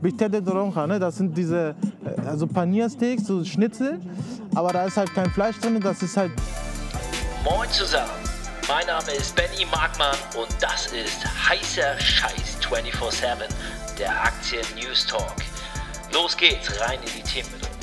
Bistec de toronja, ne? Das sind diese, äh, also Paniersteaks, so Schnitzel, aber da ist halt kein Fleisch drin, das ist halt Moin zusammen, mein Name ist Benny Markmann und das ist heißer Scheiß 24-7, der Aktien News Talk. Los geht's, rein in die Themen mit uns.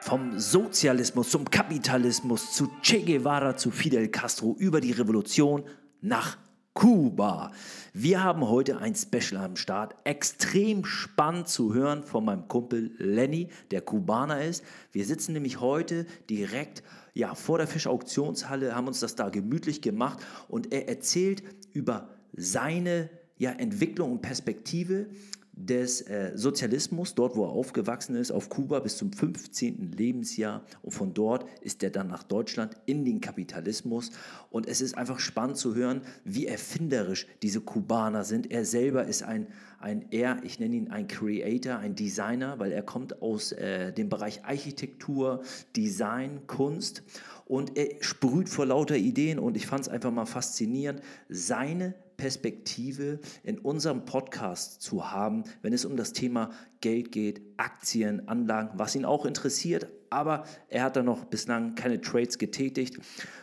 Vom Sozialismus zum Kapitalismus zu Che Guevara zu Fidel Castro über die Revolution nach Kuba. Wir haben heute ein Special am Start. Extrem spannend zu hören von meinem Kumpel Lenny, der Kubaner ist. Wir sitzen nämlich heute direkt ja, vor der Fischauktionshalle, haben uns das da gemütlich gemacht und er erzählt über seine ja, Entwicklung und Perspektive des äh, Sozialismus, dort wo er aufgewachsen ist, auf Kuba bis zum 15. Lebensjahr. Und von dort ist er dann nach Deutschland in den Kapitalismus. Und es ist einfach spannend zu hören, wie erfinderisch diese Kubaner sind. Er selber ist ein, ein er, ich nenne ihn ein Creator, ein Designer, weil er kommt aus äh, dem Bereich Architektur, Design, Kunst. Und er sprüht vor lauter Ideen und ich fand es einfach mal faszinierend, seine Perspektive in unserem Podcast zu haben, wenn es um das Thema Geld geht, Aktien, Anlagen, was ihn auch interessiert. Aber er hat da noch bislang keine Trades getätigt.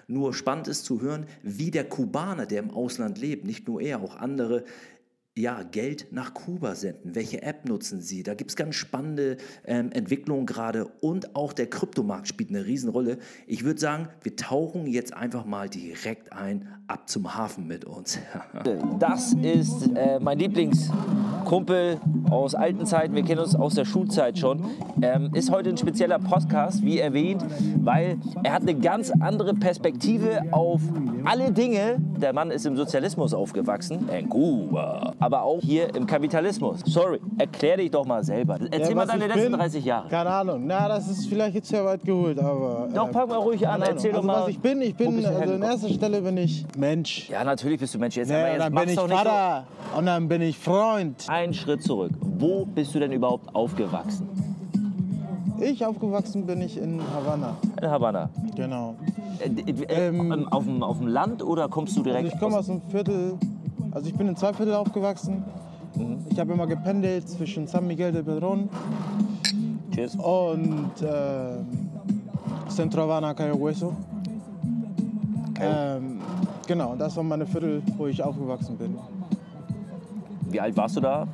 Nur spannend ist zu hören, wie der Kubaner, der im Ausland lebt, nicht nur er, auch andere, ja, Geld nach Kuba senden? Welche App nutzen Sie? Da gibt es ganz spannende ähm, Entwicklungen gerade und auch der Kryptomarkt spielt eine Riesenrolle. Ich würde sagen, wir tauchen jetzt einfach mal direkt ein, ab zum Hafen mit uns. Das ist äh, mein Lieblingskumpel aus alten Zeiten. Wir kennen uns aus der Schulzeit schon. Ähm, ist heute ein spezieller Podcast, wie erwähnt, weil er hat eine ganz andere Perspektive auf alle Dinge. Der Mann ist im Sozialismus aufgewachsen, in Kuba, aber auch hier im Kapitalismus. Sorry, erklär dich doch mal selber. Erzähl Ja, mal deine letzten bin? 30 Jahre. Keine Ahnung. Na, das ist vielleicht jetzt sehr weit geholt, aber. Doch, äh, fang mal ruhig an, erzähl doch also, mal. Was ich bin, ich bin, also an erster Stelle bin ich Mensch. Ja, natürlich bist du Mensch. Jetzt, Ne, aber jetzt dann bin ich nicht so. Vater und dann bin ich Freund. Einen Schritt zurück. Wo bist du denn überhaupt aufgewachsen? Ich aufgewachsen bin ich in Havanna. In Havanna. Genau. Äh, äh, Ähm, auf, dem, auf dem Land oder kommst du direkt Also ich komme aus einem Viertel, also ich bin in zwei Viertel aufgewachsen. Mhm. Ich habe immer gependelt zwischen San Miguel de Pedron Cheers. und äh, Centro Havana, Cayo Hueso. Ähm, genau, das waren meine Viertel, wo ich aufgewachsen bin. Wie alt warst du da?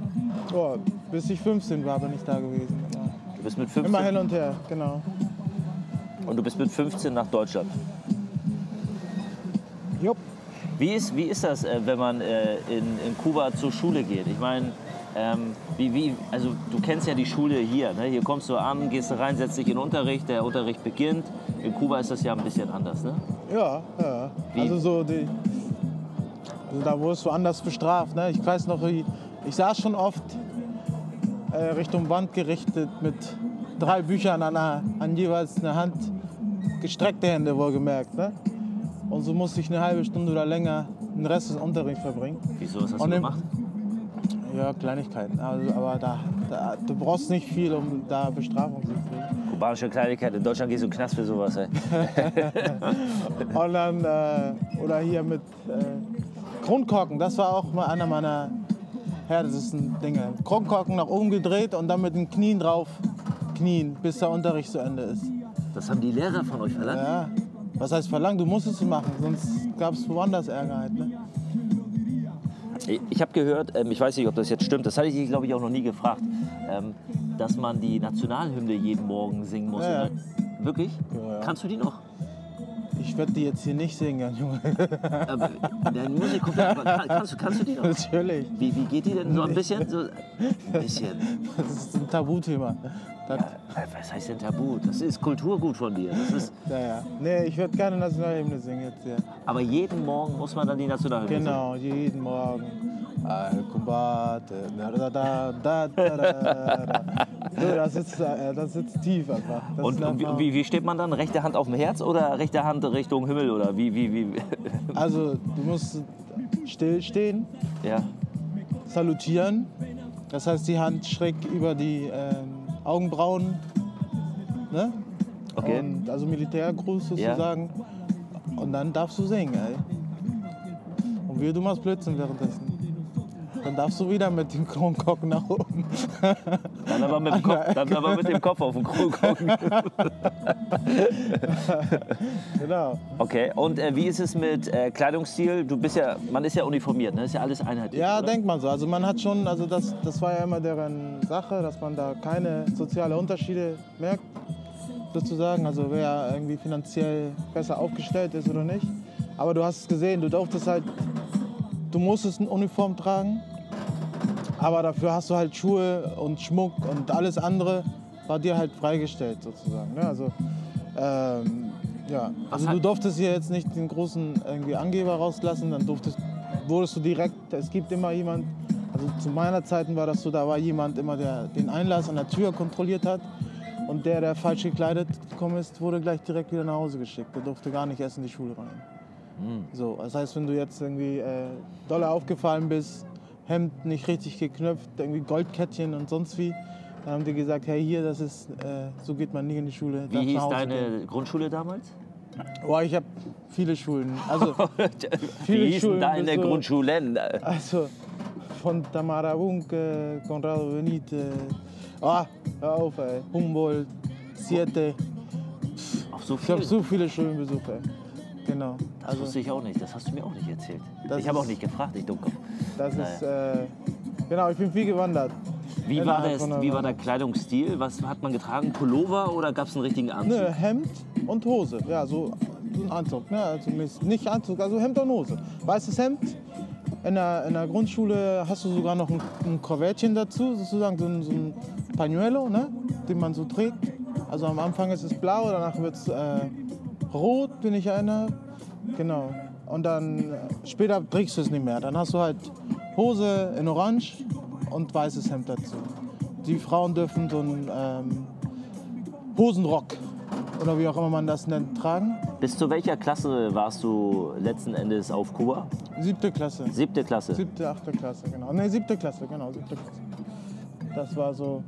Oh, bis ich 15 war, bin ich da gewesen. Genau. Du bist mit 15 Immer hin und her, genau. und du bist mit 15 nach Deutschland. Jupp. Wie ist, wie ist das, äh, wenn man äh, in, in Kuba zur Schule geht? Ich meine, ähm, wie, wie, also du kennst ja die Schule hier. Ne? Hier kommst du an, gehst rein, setzt dich in den Unterricht, der Unterricht beginnt. In Kuba ist das ja ein bisschen anders. Ne? Ja, ja. Wie? Also so die. Also da wurdest du anders bestraft. Ne? Ich weiß noch, ich, ich saß schon oft äh, Richtung Wand gerichtet mit drei Büchern an, einer, an jeweils eine Hand, gestreckte Hände wohlgemerkt. Ne? Und so musste ich eine halbe Stunde oder länger den Rest des Unterrichts verbringen. Wieso, was hast Und du im- gemacht? Ja, Kleinigkeiten. Also, aber da, da, du brauchst nicht viel, um da Bestrafung zu kriegen. Kubanische Kleinigkeit. In Deutschland gehst du in den Knast für sowas. Ey. Und dann, äh, oder hier mit äh, Kronkorken, das war auch mal einer meiner härtesten Dinge. Kronkorken nach oben gedreht und dann mit den Knien drauf knien, bis der Unterricht zu Ende ist. Das haben die Lehrer von euch verlangt? Ja, was heißt verlangt? Du musst es machen, sonst gab es woanders Ärger halt. Ne? Ich habe gehört, ähm, ich weiß nicht, ob das jetzt stimmt, das hatte ich glaube ich, auch noch nie gefragt, ähm, dass man die Nationalhymne jeden Morgen singen muss. Ja, ja. Wirklich? Ja. Kannst du die noch? Ich werde die jetzt hier nicht singen, Junge. Ähm, deine Musik komplett, aber kann, kannst, du, kannst du die noch? Natürlich. Wie, wie geht die denn so ein bisschen? So, ein bisschen. Das ist ein Tabuthema. Das, Äh, Was heißt denn Tabu? Das ist Kulturgut von dir. Das ist, ja, ja. Nee, ich werde keine Nationalhymne singen jetzt hier. aber jeden Morgen muss man dann die Nationalhymne singen. Genau, jeden Morgen. Al combate, da, da, da, da, da, da, da. So, das, sitzt, äh, das sitzt tief einfach. Das Und, einfach- wie, wie steht man dann? Rechte Hand auf dem Herz oder rechte Hand Richtung Himmel? Oder wie, wie, wie? Also, du musst still stehen, Ja. salutieren. Das heißt, die Hand schräg über die ähm, Augenbrauen. Ne? Okay. Und, also Militärgruß sozusagen. Und dann darfst du singen, ey. Und wir, du machst Blödsinn währenddessen. Dann darfst du wieder mit dem Kronkork nach oben. Dann aber mit dem Kopf, dann aber mit dem Kopf auf den gucken. genau. Okay, und äh, wie ist es mit äh, Kleidungsstil? Du bist ja, man ist ja uniformiert, ne? Ist ja alles einheitlich. Ja, oder? denkt man so. Also man hat schon, also das, das war ja immer deren Sache, dass man da keine soziale Unterschiede merkt, sozusagen. Also wer irgendwie finanziell besser aufgestellt ist oder nicht. Aber du hast es gesehen, du durftest halt, du musstest eine Uniform tragen, aber dafür hast du halt Schuhe und Schmuck und alles andere war dir halt freigestellt sozusagen. Ne? Also, ähm, ja. also du durftest hier jetzt nicht den großen irgendwie Angeber rauslassen, dann durftest, wurdest du direkt, es gibt immer jemand, also zu meiner Zeiten war das so, da war jemand immer, der den Einlass an der Tür kontrolliert hat und der, der falsch gekleidet gekommen ist, wurde gleich direkt wieder nach Hause geschickt. Der durfte gar nicht erst in die Schule rein. So, das heißt, wenn du jetzt irgendwie äh, doller aufgefallen bist, Hemd nicht richtig geknöpft, irgendwie Goldkettchen und sonst wie, dann haben die gesagt, hey hier, das ist, äh, so geht man nie in die Schule. Wie hieß deine gehen. Grundschule damals? Boah, ich habe viele Schulen. Also, Wie Viele hießen Schulen deine so- Grundschulen? also von Tamara Bunke, Conrado Benite, ah, hör auf, ey, Humboldt, Siete. Auf so Ich habe so viele Schulen besucht, ey. Genau. Das Also, wusste ich auch nicht. Das hast du mir auch nicht erzählt. Ich habe auch nicht gefragt, ich Dummkopf. das Naja. ist, äh, genau, ich bin viel gewandert. Wie war, einer wie war der Kleidungsstil? Was hat man getragen? Pullover oder gab es einen richtigen Anzug? Ne, Hemd und Hose. Ja, so, so ein Anzug. Ne? Also nicht Anzug, also Hemd und Hose. Weißes Hemd. In der, in der Grundschule hast du sogar noch ein, ein Korvettchen dazu, sozusagen so ein, so ein Pañuelo, ne? den man so trägt. Also am Anfang ist es blau, danach wird es äh, rot, wenn ich erinnere. Genau. Und dann äh, später trägst du es nicht mehr. Dann hast du halt Hose in Orange und weißes Hemd dazu. Die Frauen dürfen so einen ähm, Hosenrock oder wie auch immer man das nennt, tragen. Bis zu welcher Klasse warst du letzten Endes auf Kuba? Siebte Klasse. Siebte Klasse. Siebte, achte Klasse, genau. Ne, siebte Klasse, genau, siebte Klasse. Das war so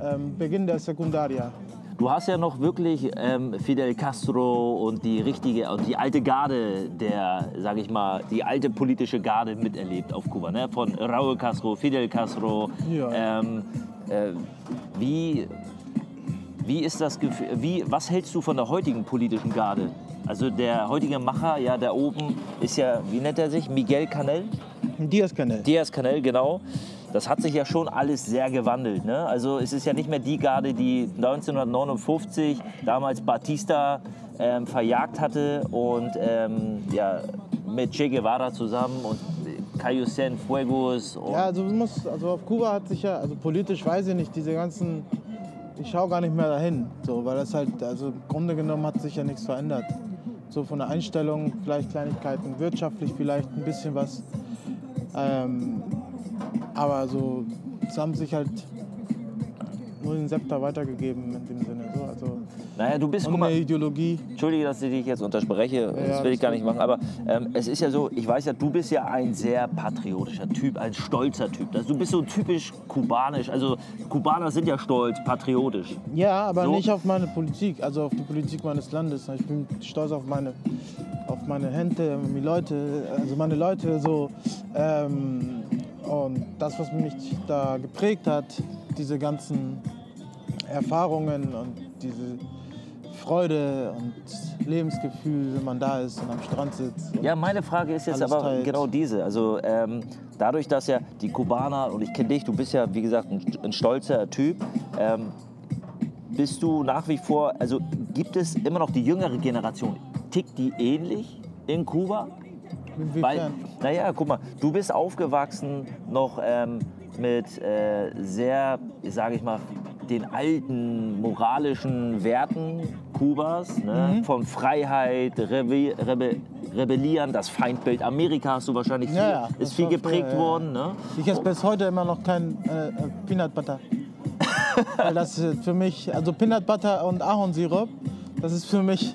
ähm, Beginn der Sekundaria. Du hast ja noch wirklich ähm, Fidel Castro und die richtige und die alte Garde der, sag ich mal, die alte politische Garde miterlebt auf Kuba, ne? Von Raúl Castro, Fidel Castro. Ja. Ähm, äh, wie, wie ist das Gefühl, wie, was hältst du von der heutigen politischen Garde? Also der heutige Macher, ja, der oben ist ja, wie nennt er sich? Miguel Canel? Diaz Canel. Diaz Canel, genau. Das hat sich ja schon alles sehr gewandelt. Ne? Also es ist ja nicht mehr die Garde, die 1959 damals Batista ähm, verjagt hatte und ähm, ja, mit Che Guevara zusammen und Cayo Fuegos. Und Ja, also, musst, also auf Kuba hat sich ja, also politisch weiß ich nicht, diese ganzen, ich schaue gar nicht mehr dahin, so, weil das halt, also im Grunde genommen hat sich ja nichts verändert. So von der Einstellung, vielleicht Kleinigkeiten, wirtschaftlich vielleicht ein bisschen was. Ähm, aber so, es haben sich halt nur den Septer weitergegeben in dem Sinne. So, also, naja, du bist, und mal, eine Ideologie. Entschuldige, dass ich dich jetzt unterspreche, das will ich gar nicht machen, aber ähm, es ist ja so, ich weiß ja, du bist ja ein sehr patriotischer Typ, ein stolzer Typ. Also, du bist so typisch kubanisch, also Kubaner sind ja stolz, patriotisch. Ja, aber So. nicht auf meine Politik, also auf die Politik meines Landes. Ich bin stolz auf meine, auf meine Hände, die Leute, also meine Leute so. Ähm, und das, was mich da geprägt hat, diese ganzen Erfahrungen und diese Freude und Lebensgefühl, wenn man da ist und am Strand sitzt. Ja, meine Frage ist jetzt aber teilt. genau diese. Also ähm, dadurch, dass ja die Kubaner, und ich kenne dich, du bist ja wie gesagt ein, ein stolzer Typ, ähm, bist du nach wie vor, also gibt es immer noch die jüngere Generation, tickt die ähnlich in Kuba? Weil, Inwiefern? naja, guck mal, du bist aufgewachsen noch ähm, mit äh, sehr, sage ich mal, den alten moralischen Werten Kubas, ne? Mhm. von Freiheit, Rebe Rebe Rebellieren, das Feindbild Amerika hast du wahrscheinlich viel, Ja, ja, ist viel geprägt ja, worden. Ne? Ich esse bis heute immer noch kein äh, äh, Peanut Butter. Weil das ist für mich, also Peanut Butter und Ahornsirup, das ist für mich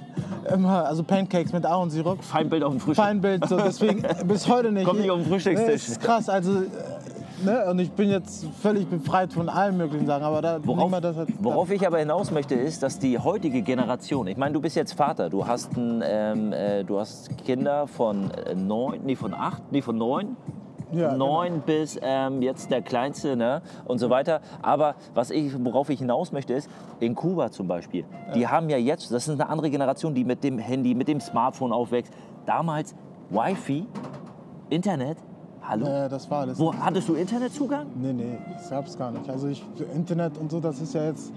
immer, also Pancakes mit Ahornsirup, Feindbild auf dem Frühstück. Feinbild, so deswegen bis heute nicht. Kommt nicht auf den Frühstückstisch. Nee, das ist krass, also, äh, ne, und ich bin jetzt völlig befreit von allen möglichen Sachen, aber da Worauf, das halt, worauf ich aber hinaus möchte, ist, dass die heutige Generation, ich meine, du bist jetzt Vater, du hast, ein, ähm, äh, du hast Kinder von äh, neun, nee, von acht, nee, von neun, Ja, genau. neun bis ähm, jetzt der kleinste ne? und so weiter. Aber was ich, worauf ich hinaus möchte, ist, in Kuba zum Beispiel, die haben ja jetzt, das ist eine andere Generation, die mit dem Handy, mit dem Smartphone aufwächst. Damals Wi-Fi, Internet, hallo? Äh, das war alles. Wo hattest du Internetzugang? Nee, nee, das gab's gar nicht. Also ich, Internet und so, das ist ja jetzt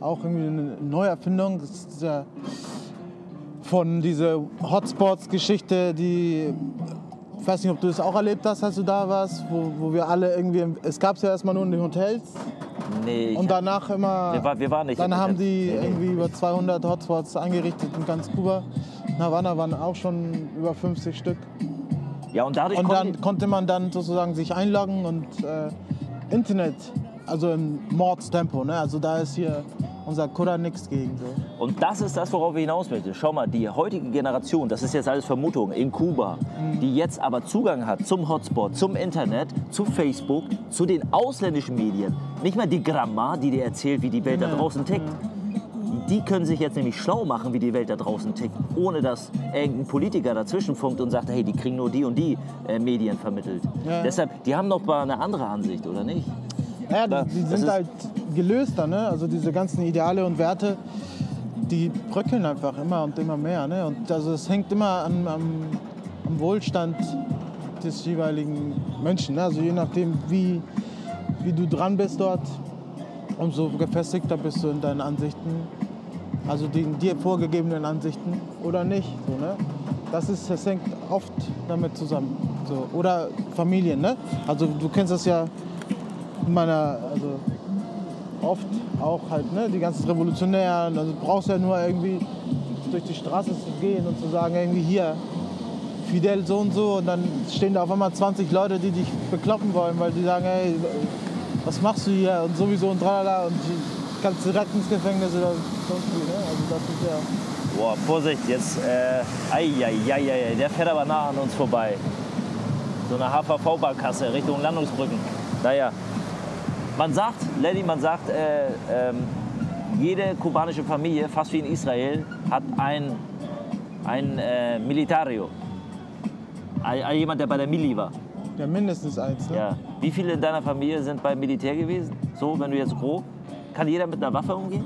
auch irgendwie eine Neuerfindung. Das ist ja von dieser Hotspots-Geschichte, die, ich weiß nicht, ob du das auch erlebt hast, als du da warst, wo, wo wir alle irgendwie, es gab es ja erstmal nur in den Hotels Nee, und danach immer, Wir war- wir waren nicht dann haben die Nee, nee. irgendwie über 200 Hotspots eingerichtet in ganz Kuba. In Havanna waren auch schon über 50 Stück. Ja, und dadurch Und dann konnte man dann sozusagen sich einloggen und äh, Internet, also im Mordstempo, ne? Also da ist hier unser Kura nix gegen so. Und das ist das, worauf ich hinaus möchte. Schau mal, die heutige Generation, das ist jetzt alles Vermutung, in Kuba, die jetzt aber Zugang hat zum Hotspot, zum Internet, zu Facebook, zu den ausländischen Medien. Nicht mal die Gramma, die dir erzählt, wie die Welt da Genau. draußen tickt. Die können sich jetzt nämlich schlau machen, wie die Welt da draußen tickt, ohne dass irgendein Politiker dazwischen funkt und sagt, hey, die kriegen nur die und die äh, Medien vermittelt. Ja. Deshalb, die haben doch mal eine andere Ansicht, oder nicht? Ja, die, die sind halt gelöster, ne? Also diese ganzen Ideale und Werte, die bröckeln einfach immer und immer mehr, ne? Und also es hängt immer an, am, am Wohlstand des jeweiligen Menschen, ne? Also je nachdem, wie, wie du dran bist dort, umso gefestigter bist du in deinen Ansichten, also den dir vorgegebenen Ansichten oder nicht, so, ne? Das, ist, das hängt oft damit zusammen. So. Oder Familien, ne? Also du kennst das ja in meiner, also oft auch halt, ne, die ganzen Revolutionären, also brauchst ja nur irgendwie durch die Straße zu gehen und zu sagen, irgendwie hier, Fidel so und so und dann stehen da auf einmal 20 Leute, die dich bekloppen wollen, weil die sagen, hey, was machst du hier und sowieso und tralala und die kannst direkt ins Gefängnis oder sonst wie, ne? Also das ist ja, Boah, Vorsicht, jetzt, äh, ei, ei, ei, ei, der fährt aber nah an uns vorbei. So eine HVV-Barkasse Richtung Landungsbrücken. Naja, man sagt, Lenny, man sagt, äh, ähm, jede kubanische Familie, fast wie in Israel, hat ein, ein äh, Militario. Ein, jemand, der bei der Mili war. ja mindestens eins, ne? Ja. Wie viele in deiner Familie sind beim Militär gewesen? So, wenn du jetzt grob. Kann jeder mit einer Waffe umgehen?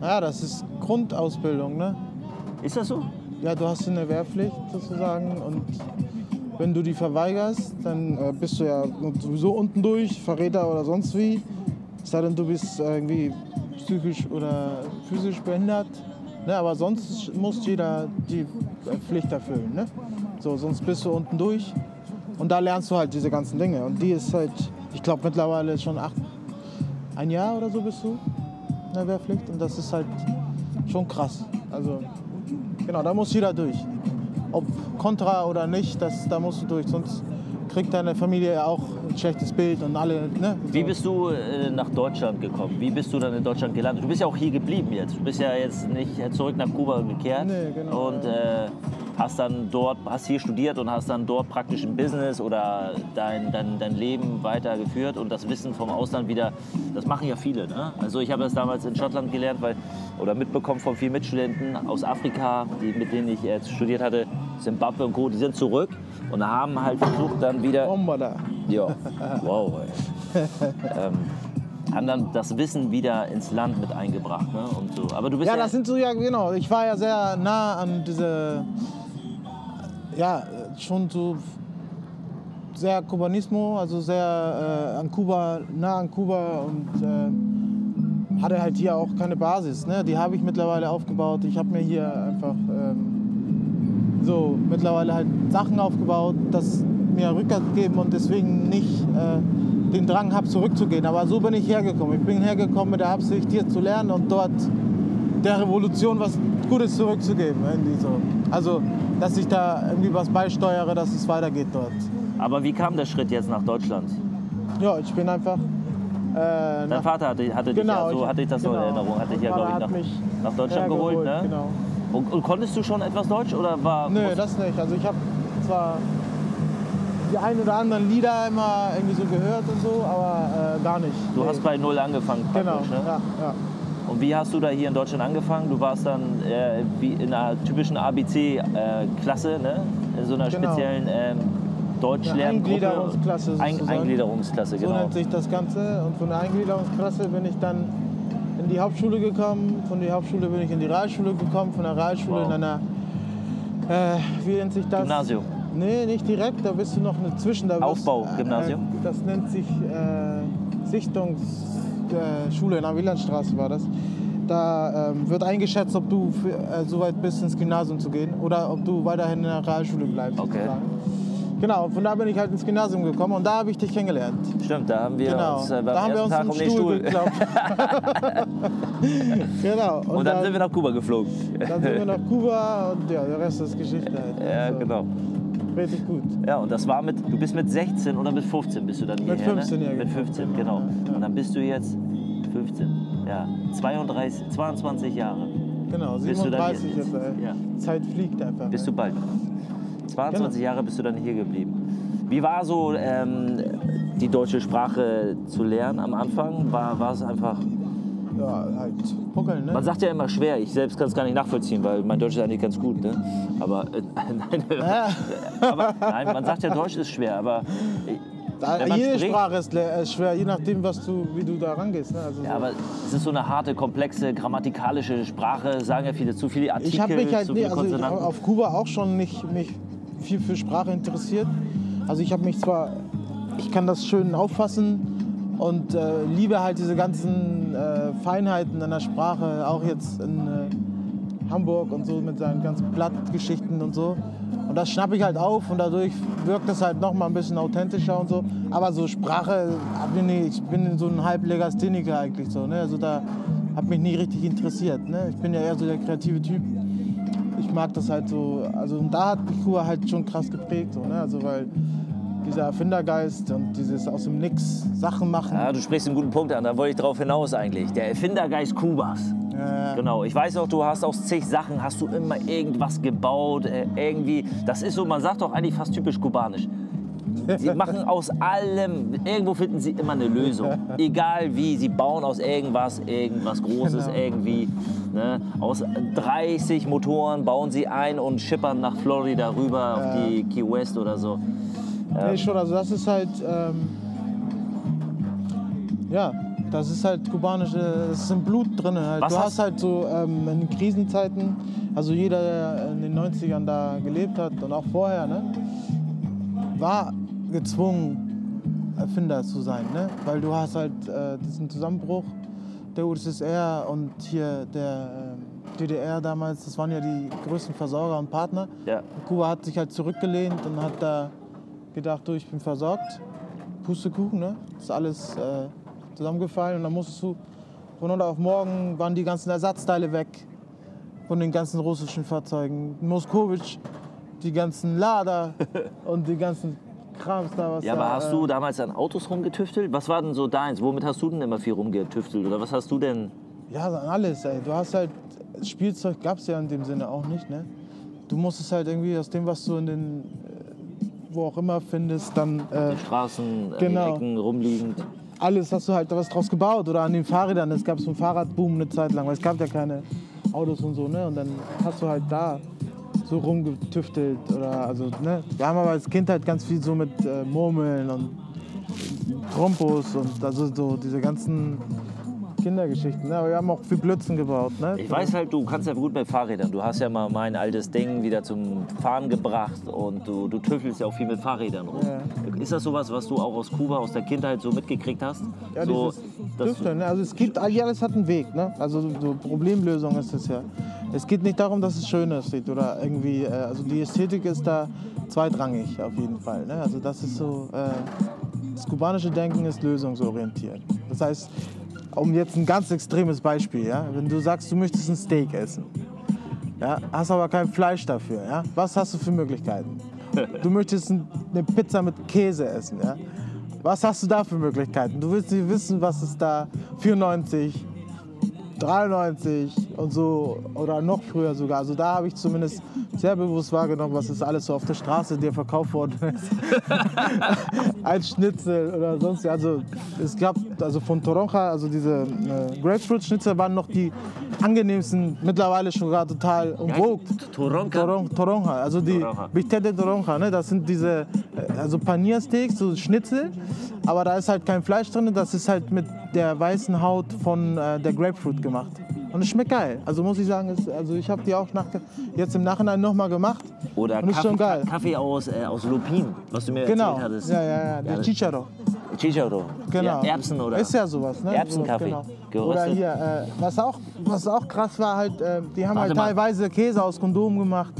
Ja, das ist Grundausbildung, ne? Ist das so? Ja, du hast eine Wehrpflicht sozusagen und wenn du die verweigerst, dann äh, bist du ja sowieso unten durch, Verräter oder sonst wie. Es sei denn, du bist äh, irgendwie psychisch oder physisch behindert. Ne? Aber sonst muss jeder die äh, Pflicht erfüllen. Ne? So, sonst bist du unten durch und da lernst du halt diese ganzen Dinge. Und die ist halt, ich glaube mittlerweile schon acht, ein Jahr oder so bist du in der Wehrpflicht und das ist halt schon krass. Also Genau, da muss jeder durch. Ob kontra oder nicht, das, da musst du durch, sonst kriegt deine Familie ja auch ein schlechtes Bild und alle. Ne? Wie So. bist du äh, nach Deutschland gekommen? Wie bist du dann in Deutschland gelandet? Du bist ja auch hier geblieben jetzt. Du bist ja jetzt nicht zurück nach Kuba gekehrt Nee, genau, und äh, hast dann dort, hast hier studiert und hast dann dort praktisch ein Business oder dein, dein, dein Leben weitergeführt und das Wissen vom Ausland wieder, das machen ja viele. Ne? Also ich habe das damals in Schottland gelernt, weil oder mitbekommen von vielen Mitstudenten aus Afrika, die, mit denen ich äh, studiert hatte, Zimbabwe und Co. Die sind zurück und haben halt versucht dann wieder ja, wow. Ey. ähm, haben dann das Wissen wieder ins Land mit eingebracht. Ne? Und so. Aber du bist Ja, ja, das sind so, ja, genau. Ich war ja sehr nah an diese, ja, schon so sehr Kubanismo, also sehr äh, an Kuba, nah an Kuba und äh, hatte halt hier auch keine Basis. Ne? Die habe ich mittlerweile aufgebaut. Ich habe mir hier einfach ähm, so mittlerweile halt Sachen aufgebaut, das mir Rückgrat geben und deswegen nicht äh, den Drang habe, zurückzugehen. Aber so bin ich hergekommen. Ich bin hergekommen mit der Absicht, hier zu lernen und dort der Revolution was Gutes zurückzugeben. So. Also, dass ich da irgendwie was beisteuere, dass es weitergeht dort. aber wie kam der Schritt jetzt nach Deutschland? Ja, ich bin einfach. Äh, Dein Vater hatte, hatte dich Genau, ja so, ich- hatte ich das so in genau. Erinnerung, hatte dich ja, glaube ich, nach, nach Deutschland geholt. hergeholt, Ne? Genau. Und, und konntest du schon etwas Deutsch oder war. Nö, das nicht. Also ich habe zwar die ein oder anderen Lieder immer irgendwie so gehört und so, aber äh, gar nicht. du Nee. hast bei Null angefangen Genau, praktisch. Ne? ja, ja. Und wie hast du da hier in Deutschland angefangen? Du warst dann äh, wie in einer typischen ABC-Klasse, ne? in so einer Genau. speziellen ähm, Deutschlerngruppe. Eingliederungsklasse Ein, sozusagen. Eingliederungsklasse, So genau. nennt sich das Ganze. Und von der Eingliederungsklasse bin ich dann in die Hauptschule gekommen. Von der Hauptschule bin ich in die Realschule gekommen. Von der Realschule Wow. in einer, äh, wie nennt sich das? Gymnasium. Nee, nicht direkt, da bist du noch eine Zwischen. Aufbau-Gymnasium? Äh, das nennt sich äh, Sichtungsschule in der Wielandstraße war das. Da ähm, wird eingeschätzt, ob du für, äh, so weit bist, ins Gymnasium zu gehen oder ob du weiterhin in der Realschule bleibst. Okay. sozusagen. Genau, und von da bin ich halt ins Gymnasium gekommen und da habe ich dich kennengelernt. Stimmt, da haben wir Genau, uns äh, beim da haben wir uns Tag um den Stuhl, Stuhl. geklappt. genau. Und dann sind wir nach Kuba geflogen. dann sind wir nach Kuba und ja, der Rest ist Geschichte halt. Ja, Also, genau. Richtig gut. Ja, und das war mit, du bist mit 16 oder mit 15 bist du dann hierher, 15, ne? ja, Mit genau. 15, genau. Und dann bist du jetzt 15, ja, 32, 22 Jahre. Genau, Bist du dann 37 hier? jetzt. Ey. Ja. Zeit fliegt einfach. Bist du ey. bald. 22 Genau. Jahre bist du dann hier geblieben. Wie war so ähm, die deutsche Sprache zu lernen am Anfang? War, war es einfach, Ja, halt puckeln, ne? man sagt ja immer schwer, ich selbst kann es gar nicht nachvollziehen, weil mein Deutsch ist eigentlich ganz gut, ne? Aber, äh, nein, Ja. aber nein, man sagt ja, Deutsch ist schwer, aber, äh, Da, jede spricht- Sprache ist, ist schwer, je nachdem, was du, wie du da rangehst. Ne? Also ja, so. aber es ist so eine harte, komplexe, grammatikalische Sprache, sagen ja viele, zu viele Artikel, ich habe mich halt zu nee, also ich, auf Kuba auch schon nicht mich viel für Sprache interessiert. Also ich habe mich zwar, ich kann das schön auffassen und äh, liebe halt diese ganzen äh, Feinheiten in der Sprache, auch jetzt in äh, Hamburg und so mit seinen ganzen Blattgeschichten und so. Und das schnappe ich halt auf und dadurch wirkt es halt noch mal ein bisschen authentischer und so. Aber so Sprache, ich bin so ein Halblegastheniker eigentlich so. Ne? Also da hat mich nie richtig interessiert. Ne? Ich bin ja eher so der kreative Typ ich mag das halt so, also und da hat mich Kuba halt schon krass geprägt, so, ne? also weil dieser Erfindergeist und dieses aus dem Nix Sachen machen. Ja, du sprichst einen guten Punkt an, da wollte ich drauf hinaus eigentlich. Der Erfindergeist Kubas. Ja, Genau, ich weiß auch, du hast aus zig Sachen, hast du immer irgendwas gebaut, äh, irgendwie, das ist so, man sagt doch eigentlich fast typisch kubanisch. Sie machen aus allem, irgendwo finden sie immer eine Lösung. Egal wie, sie bauen aus irgendwas, irgendwas Großes Genau. irgendwie. Ne? Aus 30 Motoren bauen sie ein und schippern nach Florida rüber auf die Key West oder so. Nee, schon, also das ist halt, ähm, ja, das ist halt kubanische, das ist im Blut drin. Halt. Was du hast- halt so ähm, in Krisenzeiten, also jeder, der in den 90ern da gelebt hat und auch vorher, ne, war gezwungen, Erfinder zu sein, ne? weil du hast halt äh, diesen Zusammenbruch der UdSSR und hier der ähm, DDR damals, das waren ja die größten Versorger und Partner. Ja. Und Kuba hat sich halt zurückgelehnt und hat da gedacht, du, ich bin versorgt. Pustekuchen, ne? Ist alles äh, zusammengefallen und dann musstest du von heute auf morgen waren die ganzen Ersatzteile weg von den ganzen russischen Fahrzeugen. Moskowitsch, die ganzen Lader und die ganzen Krams da, was Ja, da, aber hast äh, du damals an Autos rumgetüftelt? Was war denn so deins? Womit hast du denn immer viel rumgetüftelt? Oder was hast du denn? Ja, alles, ey. Du hast halt, Spielzeug gab es ja in dem Sinne auch nicht, ne? Du musstest halt irgendwie aus dem, was du in den, äh, wo auch immer findest, dann äh, Die Straßen, Genau. an den Ecken rumliegend. Alles hast du halt was draus gebaut. Oder an den Fahrrädern, es gab so einen Fahrradboom eine Zeit lang, weil es gab ja keine Autos und so, ne? Und dann hast du halt da so rumgetüftelt oder, also, ne? Wir haben aber als Kind halt ganz viel so mit äh, Murmeln und Trompos und also so diese ganzen Kindergeschichten, ne? Aber wir haben auch viel Blödsinn gebaut, ne? Ich weiß halt, du kannst ja gut mit Fahrrädern. Du hast ja mal mein altes Ding wieder zum Fahren gebracht und du, du tüffelst ja auch viel mit Fahrrädern rum. Ist das sowas, was du auch aus Kuba, aus der Kindheit so mitgekriegt hast? Ja, so, Tüfteln. Ne? Also es gibt, alles hat einen Weg. Ne? Also so Problemlösung ist es ja. Es geht nicht darum, dass es schön aussieht oder irgendwie, äh, also die Ästhetik ist da zweitrangig auf jeden Fall. Ne? Also das ist so, äh, das kubanische Denken ist lösungsorientiert. Das heißt, um jetzt ein ganz extremes Beispiel, ja? wenn du sagst, du möchtest ein Steak essen, ja? hast aber kein Fleisch dafür, ja? was hast du für Möglichkeiten? Du möchtest ein- eine Pizza mit Käse essen, ja? Was hast du da für Möglichkeiten? Du willst nicht wissen, was ist da 94, 93 und so oder noch früher sogar. Also da habe ich zumindest sehr bewusst wahrgenommen, was ist alles so auf der Straße dir verkauft worden ist. Als Schnitzel oder sonst. Also es gab also von Toronja, also diese äh, Grapefruit-Schnitzel waren noch die angenehmsten, mittlerweile schon gerade total umwogt. Toronca? Toron- Toronja, also die Toronja. De Toronja, ne? das sind diese äh, also Paniersteaks, so Schnitzel, aber da ist halt kein Fleisch drin, das ist halt mit der weißen Haut von äh, der Grapefruit gemacht. Und es schmeckt geil. Also muss ich sagen, es, also ich habe die auch nach, jetzt im Nachhinein nochmal gemacht. Oder ist Kaffee, schon geil. Kaffee aus, äh, aus Lupin, was du mir Genau. erzählt hattest. Ja, ja, ja. Der Ja, Chicharo. Chicharo. Genau. Ja, Erbsen oder? Ist ja sowas, ne? Erbsenkaffee. So, genau. Oder hier, äh, was, auch, was auch krass war, halt, äh, die haben Warte halt mal. teilweise Käse aus Kondom gemacht.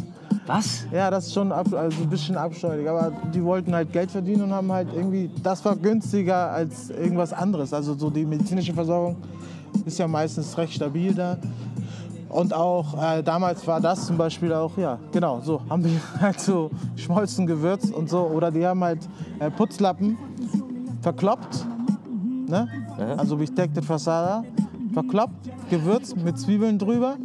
Was? Ja, das ist schon also ein bisschen abscheulich. Aber die wollten halt Geld verdienen und haben halt irgendwie, das war günstiger als irgendwas anderes. Also so die medizinische Versorgung ist ja meistens recht stabil da. Und auch äh, damals war das zum Beispiel auch, ja, genau, so haben die halt so schmolzen Gewürz und so. Oder die haben halt äh, Putzlappen verkloppt, ne? also Bistec de Fasada, verkloppt, gewürzt mit Zwiebeln drüber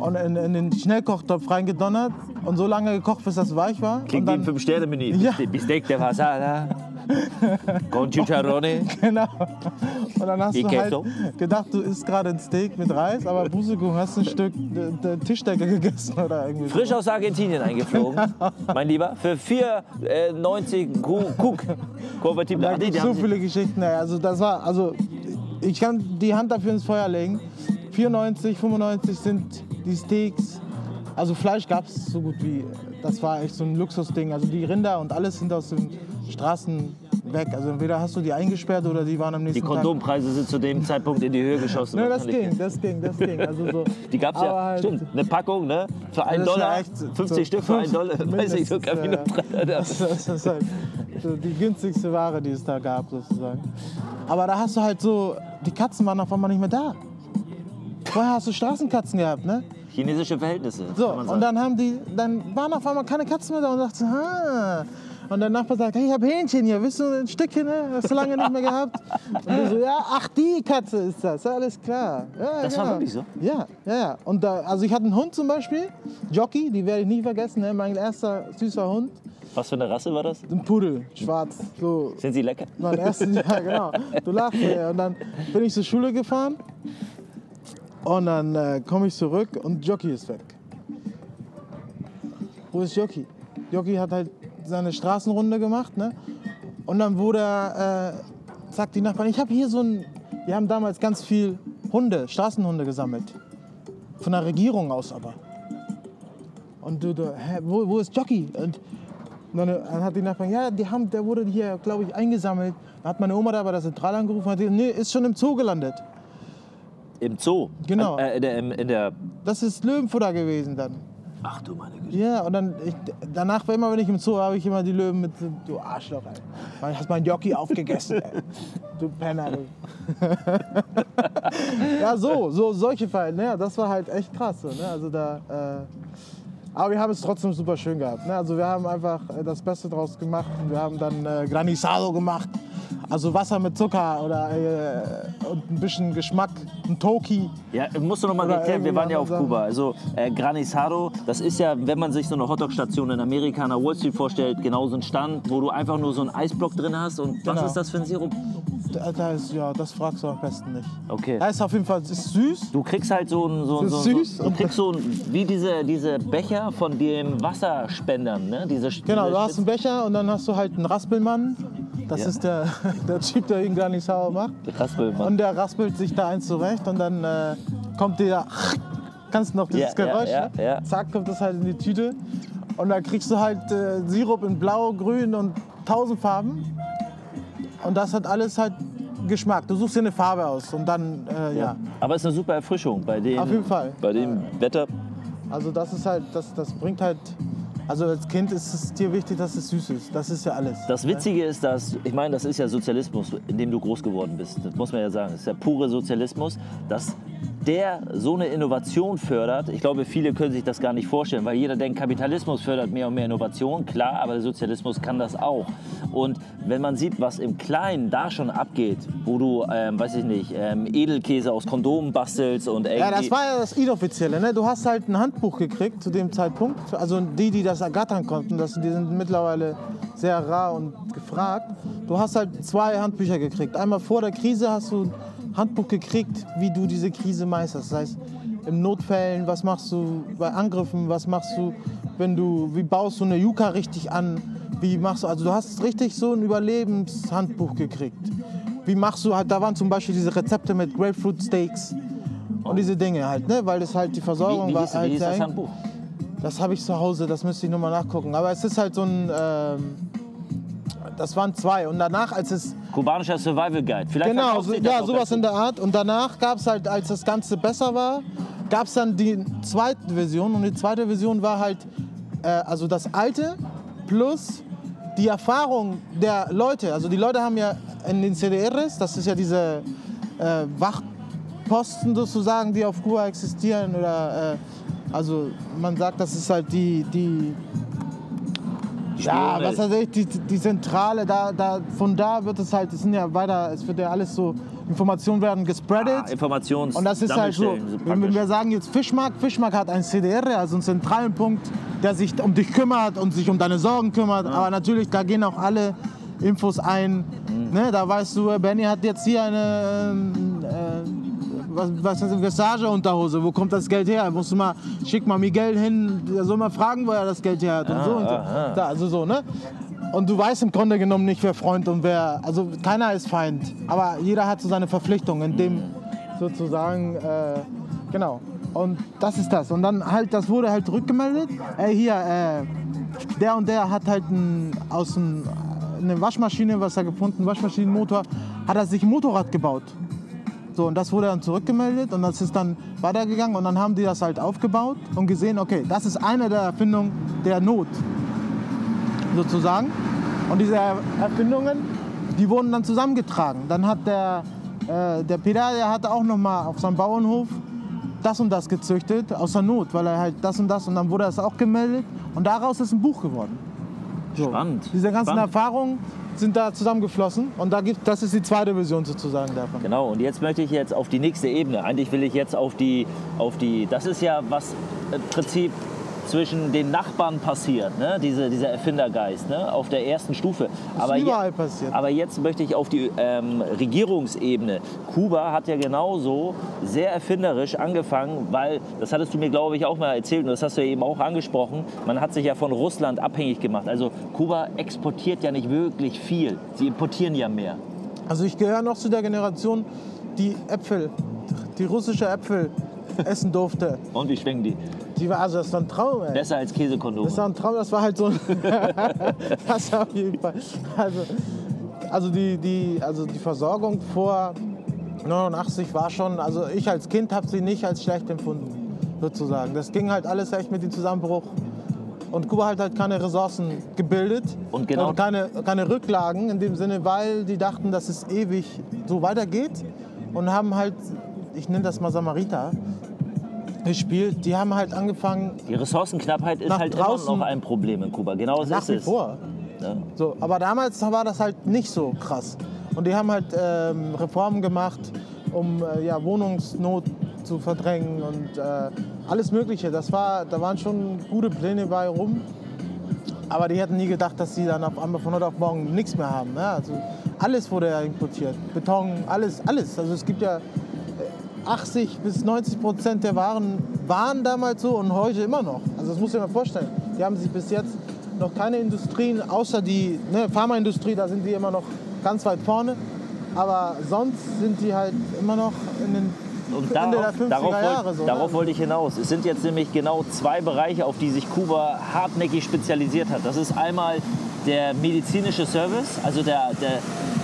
und in, in den Schnellkochtopf reingedonnert und so lange gekocht, bis das weich war. Klingt wie ein Fünf-Sterne-Menü. Ja. Bistec de Fasada. Con chicharrone. Genau. Und dann hast Wie du halt gedacht, du isst gerade ein Steak mit Reis, aber Busegung hast ein Stück äh, der Tischdecke gegessen oder irgendwie. so. Frisch aus Argentinien eingeflogen, mein Lieber, für 4,90 Ku- Cook. Konvertible. Da gibt die so viele Geschichten. Also das war, also ich kann die Hand dafür ins Feuer legen. 94, 95 sind die Steaks. Also Fleisch gab es so gut wie, das war echt so ein Luxusding. Also die Rinder und alles sind aus den Straßen weg. Also entweder hast du die eingesperrt oder die waren am Die nächsten Tag. Kondompreise sind zu dem Zeitpunkt in die Höhe geschossen. Ne, das ging, das ging, das ging. Also so, Die gab es ja, halt- stimmt, eine Packung, ne? Für einen ja Dollar, echt so- 50 so Stück für einen Dollar, weiß ich, so mindestens, Camino ja. Das, das ist halt die günstigste Ware, die es da gab, sozusagen. Aber da hast du halt so, die Katzen waren auf einmal nicht mehr da. Vorher hast du Straßenkatzen gehabt, ne? Chinesische Verhältnisse. So, und dann haben die, dann waren auf einmal keine Katzen mehr da und dachte, ah. Und der Nachbar sagt, hey, ich habe Hähnchen hier, willst du ein Stückchen, ne? Hast du lange nicht mehr gehabt? Und du so, ja, ach, die Katze ist das, ja, alles klar. Ja, Das war genau. wirklich so? Ja, ja, ja. Und da, also ich hatte einen Hund zum Beispiel, Jockey, die werde ich nie vergessen, ne? mein erster süßer Hund, Was für eine Rasse war das? ein Pudel, schwarz, so Sind sie lecker? mein erstes Jahr, genau. Du lachst, ey. Und dann bin ich zur Schule gefahren und dann äh, komme ich zurück und Jockey ist weg. Wo ist Jockey? Jockey hat halt seine Straßenrunde gemacht, ne? Und dann wurde äh, sagt die Nachbarn, ich habe hier so ein, wir haben damals ganz viel Hunde, Straßenhunde gesammelt. Von der Regierung aus aber. Und du, du hä, wo, wo ist Jockey? Und dann dann hat die Nachbarin, ja, die haben, der wurde hier, glaube ich, eingesammelt. Dann hat meine Oma da bei der Zentrale angerufen und hat gesagt, nee, ist schon im Zoo gelandet. Im Zoo? Genau. Äh, in, der, in der. Das ist Löwenfutter gewesen dann. Ach du meine Güte. Ja, und dann, ich, danach war immer, wenn ich im Zoo habe ich immer die Löwen mit, du Arschloch, ey. Man, hast mein Jockey aufgegessen, ey. Du Penner, ja, so, so, solche Fälle, ne? Das war halt echt krass, so, ne? Also da, äh, aber wir haben es trotzdem super schön gehabt. Ne? Also wir haben einfach äh, das Beste draus gemacht. Wir haben dann äh, Granizado gemacht. Also Wasser mit Zucker oder äh, und ein bisschen Geschmack, ein Toki. Ja, musst du noch mal erklären, wir waren ja auf andere Kuba. Also äh, Granizado, das ist ja, wenn man sich so eine Hotdog-Station in Amerika an der Wall Street vorstellt, genau so ein Stand, wo du einfach nur so einen Eisblock drin hast. Und was Genau. ist das für ein Sirup? Da, da ist, ja, das fragst du am besten nicht. Okay. Da ist auf jeden Fall, ist süß. Du kriegst halt so ein, so, so, ist so, süß. du kriegst so ein, wie diese, diese Becher von den Wasserspendern, ne? Diese, Genau, diese du hast einen Becher und dann hast du halt einen Raspelmann. Das Ja. ist der, der Typ, der ihn Granizado macht. Raspelmann. Und der raspelt sich da eins zurecht und dann äh, kommt der, kannst du noch dieses Ja, Geräusch, ja, ne? ja. zack, kommt das halt in die Tüte. Und dann kriegst du halt äh, Sirup in blau, grün und tausend Farben. Und das hat alles halt Geschmack. Du suchst dir eine Farbe aus und dann, äh, ja. Aber es ist eine super Erfrischung bei dem, Auf jeden Fall. Bei dem Wetter. Also das ist halt, das, das bringt halt, also als Kind ist es dir wichtig, dass es süß ist. Das ist ja alles. Das Witzige ist, dass, ich meine, das ist ja Sozialismus, in dem du groß geworden bist. Das muss man ja sagen. Das ist ja pure Sozialismus, dass der so eine Innovation fördert. Ich glaube, viele können sich das gar nicht vorstellen, weil jeder denkt, Kapitalismus fördert mehr und mehr Innovation. Klar, aber der Sozialismus kann das auch. Und wenn man sieht, was im Kleinen da schon abgeht, wo du, ähm, weiß ich nicht, ähm, Edelkäse aus Kondomen bastelst und irgendwie... Ja, das war ja das Inoffizielle. Ne? Du hast halt ein Handbuch gekriegt zu dem Zeitpunkt. Also die, die das ergattern konnten, das, die sind mittlerweile sehr rar und gefragt. Du hast halt zwei Handbücher gekriegt. Einmal vor der Krise hast du Handbuch gekriegt, wie du diese Krise meisterst. Das heißt, im Notfällen, was machst du bei Angriffen, was machst du, wenn du, wie baust du eine Yuka richtig an, wie machst du, also du hast richtig so ein Überlebenshandbuch gekriegt. Wie machst du halt, da waren zum Beispiel diese Rezepte mit Grapefruit Steaks und diese Dinge halt, ne, weil das halt die Versorgung wie, wie war. hieß, halt wie hieß das. Handbuch? Das habe ich zu Hause, das müsste ich nochmal nachgucken. Aber es ist halt so ein. Ähm, das waren zwei. Und danach, als es. Kubanischer Survival Guide. Vielleicht Genau, so, ja, sowas in der Art. Und danach gab es halt, als das Ganze besser war, gab es dann die zweite Version. Und die zweite Version war halt, äh, also das alte plus die Erfahrung der Leute. Also die Leute haben ja in den CDRs, das ist ja diese äh, Wachposten sozusagen, die auf Kuba existieren. Oder, äh, also man sagt, das ist halt die, die ja, was weiß ich, die, die Zentrale, da, da, von da wird es halt, es sind ja weiter, es wird ja alles so, Informationen werden gespreadet. Ah, Informations und das ist halt so, wenn, wir sagen jetzt Fischmarkt, Fischmarkt hat ein CDR, also einen zentralen Punkt, der sich um dich kümmert und sich um deine Sorgen kümmert. Aber natürlich, da gehen auch alle Infos ein. Mhm. Ne, da weißt du, Benny hat jetzt hier eine, ähm, äh, was, was ist das, Versace-Unterhose, wo kommt das Geld her? Musst du mal, schick mal Miguel hin, der soll mal fragen, wo er das Geld her hat und so und so. ah, ah. Also so, ne? Und du weißt im Grunde genommen nicht, wer Freund und wer, also keiner ist Feind, aber jeder hat so seine Verpflichtung, in dem sozusagen, äh, genau. Und das ist das. Und dann halt, das wurde halt rückgemeldet. Ey, hier, äh, der und der hat halt ein, aus dem, eine Waschmaschine, was er gefunden, Waschmaschinenmotor, hat er sich ein Motorrad gebaut. So, und das wurde dann zurückgemeldet und das ist dann weitergegangen und dann haben die das halt aufgebaut und gesehen, okay, das ist eine der Erfindungen der Not, sozusagen. Und diese Erfindungen, die wurden dann zusammengetragen. Dann hat der, äh, der Peter, der hat auch noch mal auf seinem Bauernhof das und das gezüchtet, aus der Not, weil er halt das und das und dann wurde das auch gemeldet und daraus ist ein Buch geworden. So. Spannend. Diese ganzen Spannend. Erfahrungen sind da zusammengeflossen und da gibt, das ist die zweite Version sozusagen davon. Genau, und jetzt möchte ich jetzt auf die nächste Ebene. Eigentlich will ich jetzt auf die, auf die das ist ja was im Prinzip zwischen den Nachbarn passiert, ne? Diese, dieser Erfindergeist ne? auf der ersten Stufe. ist je- überall passiert. aber jetzt möchte ich auf die ähm, Regierungsebene. Kuba hat ja genauso sehr erfinderisch angefangen, weil, das hattest du mir, glaube ich, auch mal erzählt und das hast du ja eben auch angesprochen, man hat sich ja von Russland abhängig gemacht. Also Kuba exportiert ja nicht wirklich viel, sie importieren ja mehr. Also ich gehöre noch zu der Generation, die Äpfel, die russische Äpfel essen durfte. Und wie schwenken die? War, also das war ein Traum, ey. Besser als Käsekondome. Das war ein Traum, das war halt so ein Das war auf jeden Fall. Also, also, die, die, also die Versorgung vor 89 war schon, also ich als Kind habe sie nicht als schlecht empfunden, sozusagen. Das ging halt alles echt mit dem Zusammenbruch. Und Kuba hat halt keine Ressourcen gebildet Und genau- keine, keine Rücklagen in dem Sinne, weil die dachten, dass es ewig so weitergeht und haben halt, ich nenne das mal Samariter, gespielt. Die haben halt angefangen, Die Ressourcenknappheit ist halt draußen- immer noch ein Problem in Kuba. Genau so nach ist wie es. vor. Ja. So, aber damals war das halt nicht so krass. Und die haben halt ähm, Reformen gemacht, um äh, ja, Wohnungsnot zu verdrängen und äh, alles Mögliche. Das war, da waren schon gute Pläne bei rum. Aber die hätten nie gedacht, dass sie dann auf einmal von heute auf morgen nichts mehr haben. Ne? Also alles wurde ja importiert. Beton, alles, alles. Also es gibt ja 80 bis 90 Prozent der Waren waren damals so und heute immer noch. Also das muss ich mir vorstellen. Die haben sich bis jetzt noch keine Industrien, außer die ne, Pharmaindustrie, da sind die immer noch ganz weit vorne. Aber sonst sind die halt immer noch in den Und Ende darauf, der 50er darauf, Jahre. wollt, so, darauf ne? wollte ich hinaus. Es sind jetzt nämlich genau zwei Bereiche, auf die sich Kuba hartnäckig spezialisiert hat. Das ist einmal der medizinische Service, also der, der,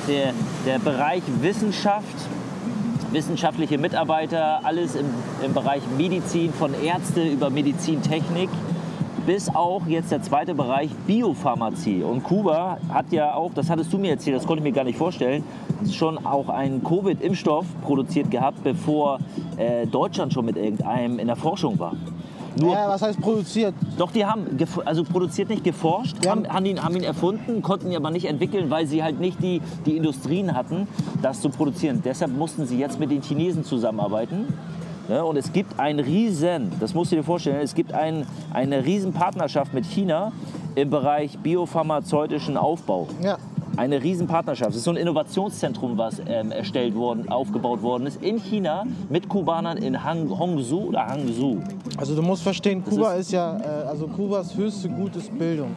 der, der Bereich Wissenschaft, wissenschaftliche Mitarbeiter, alles im, im Bereich Medizin, von Ärzte über Medizintechnik. bis auch jetzt der zweite Bereich Biopharmazie. Und Kuba hat ja auch, das hattest du mir erzählt, das konnte ich mir gar nicht vorstellen, schon auch einen Covid-Impfstoff produziert gehabt, bevor äh, Deutschland schon mit irgendeinem in der Forschung war. Nur, Ja, was heißt produziert? doch, die haben also produziert nicht geforscht, Ja. haben, haben, ihn, haben ihn erfunden, konnten ihn aber nicht entwickeln, weil sie halt nicht die, die Industrien hatten, das zu produzieren. Deshalb mussten sie jetzt mit den Chinesen zusammenarbeiten. Ja, und es gibt ein riesen, das musst du dir vorstellen, es gibt ein, eine riesen Partnerschaft mit China im Bereich biopharmazeutischen Aufbau. Ja. Eine Riesenpartnerschaft. Es ist so ein Innovationszentrum, was ähm, erstellt worden, aufgebaut worden ist in China mit Kubanern in Hang, Hongzhou oder Hangzhou. Also du musst verstehen, Kuba ist- ist, ja, äh, also Kubas höchste Gut ist Bildung.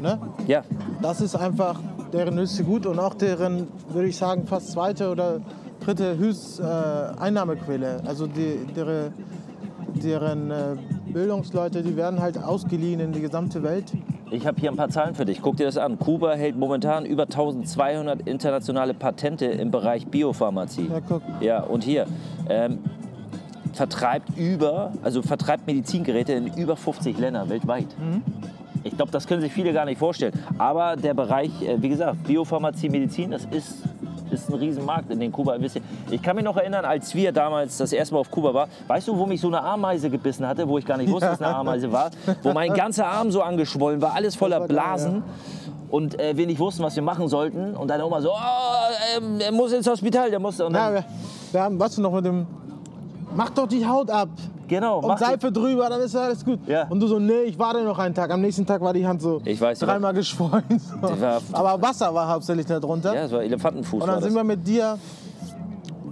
Ne? Ja, Das ist einfach deren höchste Gut und auch deren, würde ich sagen, fast zweite oder dritte höchste äh, Einnahmequelle. Also die, deren, deren äh, Bildungsleute, die werden halt ausgeliehen in die gesamte Welt. Ich habe hier ein paar Zahlen für dich. Guck dir das an. Kuba hält momentan über 1200 internationale Patente im Bereich Biopharmazie. Ja, guck. Ja, und hier ähm, vertreibt über, also vertreibt Medizingeräte in über 50 Ländern weltweit. Ich glaube, das können sich viele gar nicht vorstellen. Aber der Bereich, äh, wie gesagt, Biopharmazie, Medizin, das ist, ist ein Riesenmarkt, in den Kuba investiert. Ich kann mich noch erinnern, als wir damals das erste Mal auf Kuba waren, weißt du, wo mich so eine Ameise gebissen hatte, wo ich gar nicht wusste, dass es eine Ameise war, wo mein ganzer Arm so angeschwollen war, alles voller war Blasen. Und äh, wir nicht wussten, was wir machen sollten. Und deine Oma so, oh, ähm, er muss ins Hospital, der muss. Und Ja, dann, wir, wir haben, was du noch mit dem, mach doch die Haut ab. genau, Und Seife drüber, dann ist alles gut. Ja. Und du so, nee, ich warte noch einen Tag. Am nächsten Tag war die Hand so Ich weiß, dreimal geschwollen. So. Die war- Aber Wasser war hauptsächlich da drunter. Ja, das war Elefantenfuß. Und dann sind wir mit dir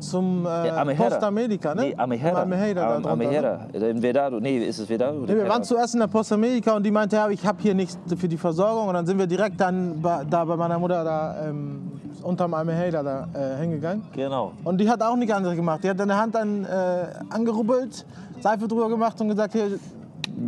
zum äh, Ja, Amehera. Costa Medica, ne? Nee, Amehera. Amehera Am- drunter, ne? Amehera. In Vedado. Nee, ist es Vedado? Nee, wir waren zuerst in der Posta Medica und die meinte, ja, ich habe hier nichts für die Versorgung. Und dann sind wir direkt dann bei, da bei meiner Mutter da ähm, unterm Almeheda da äh, hingegangen. Genau. Und die hat auch nichts anderes gemacht. Die hat deine Hand dann äh, angerubbelt, Seife drüber gemacht und gesagt, hier,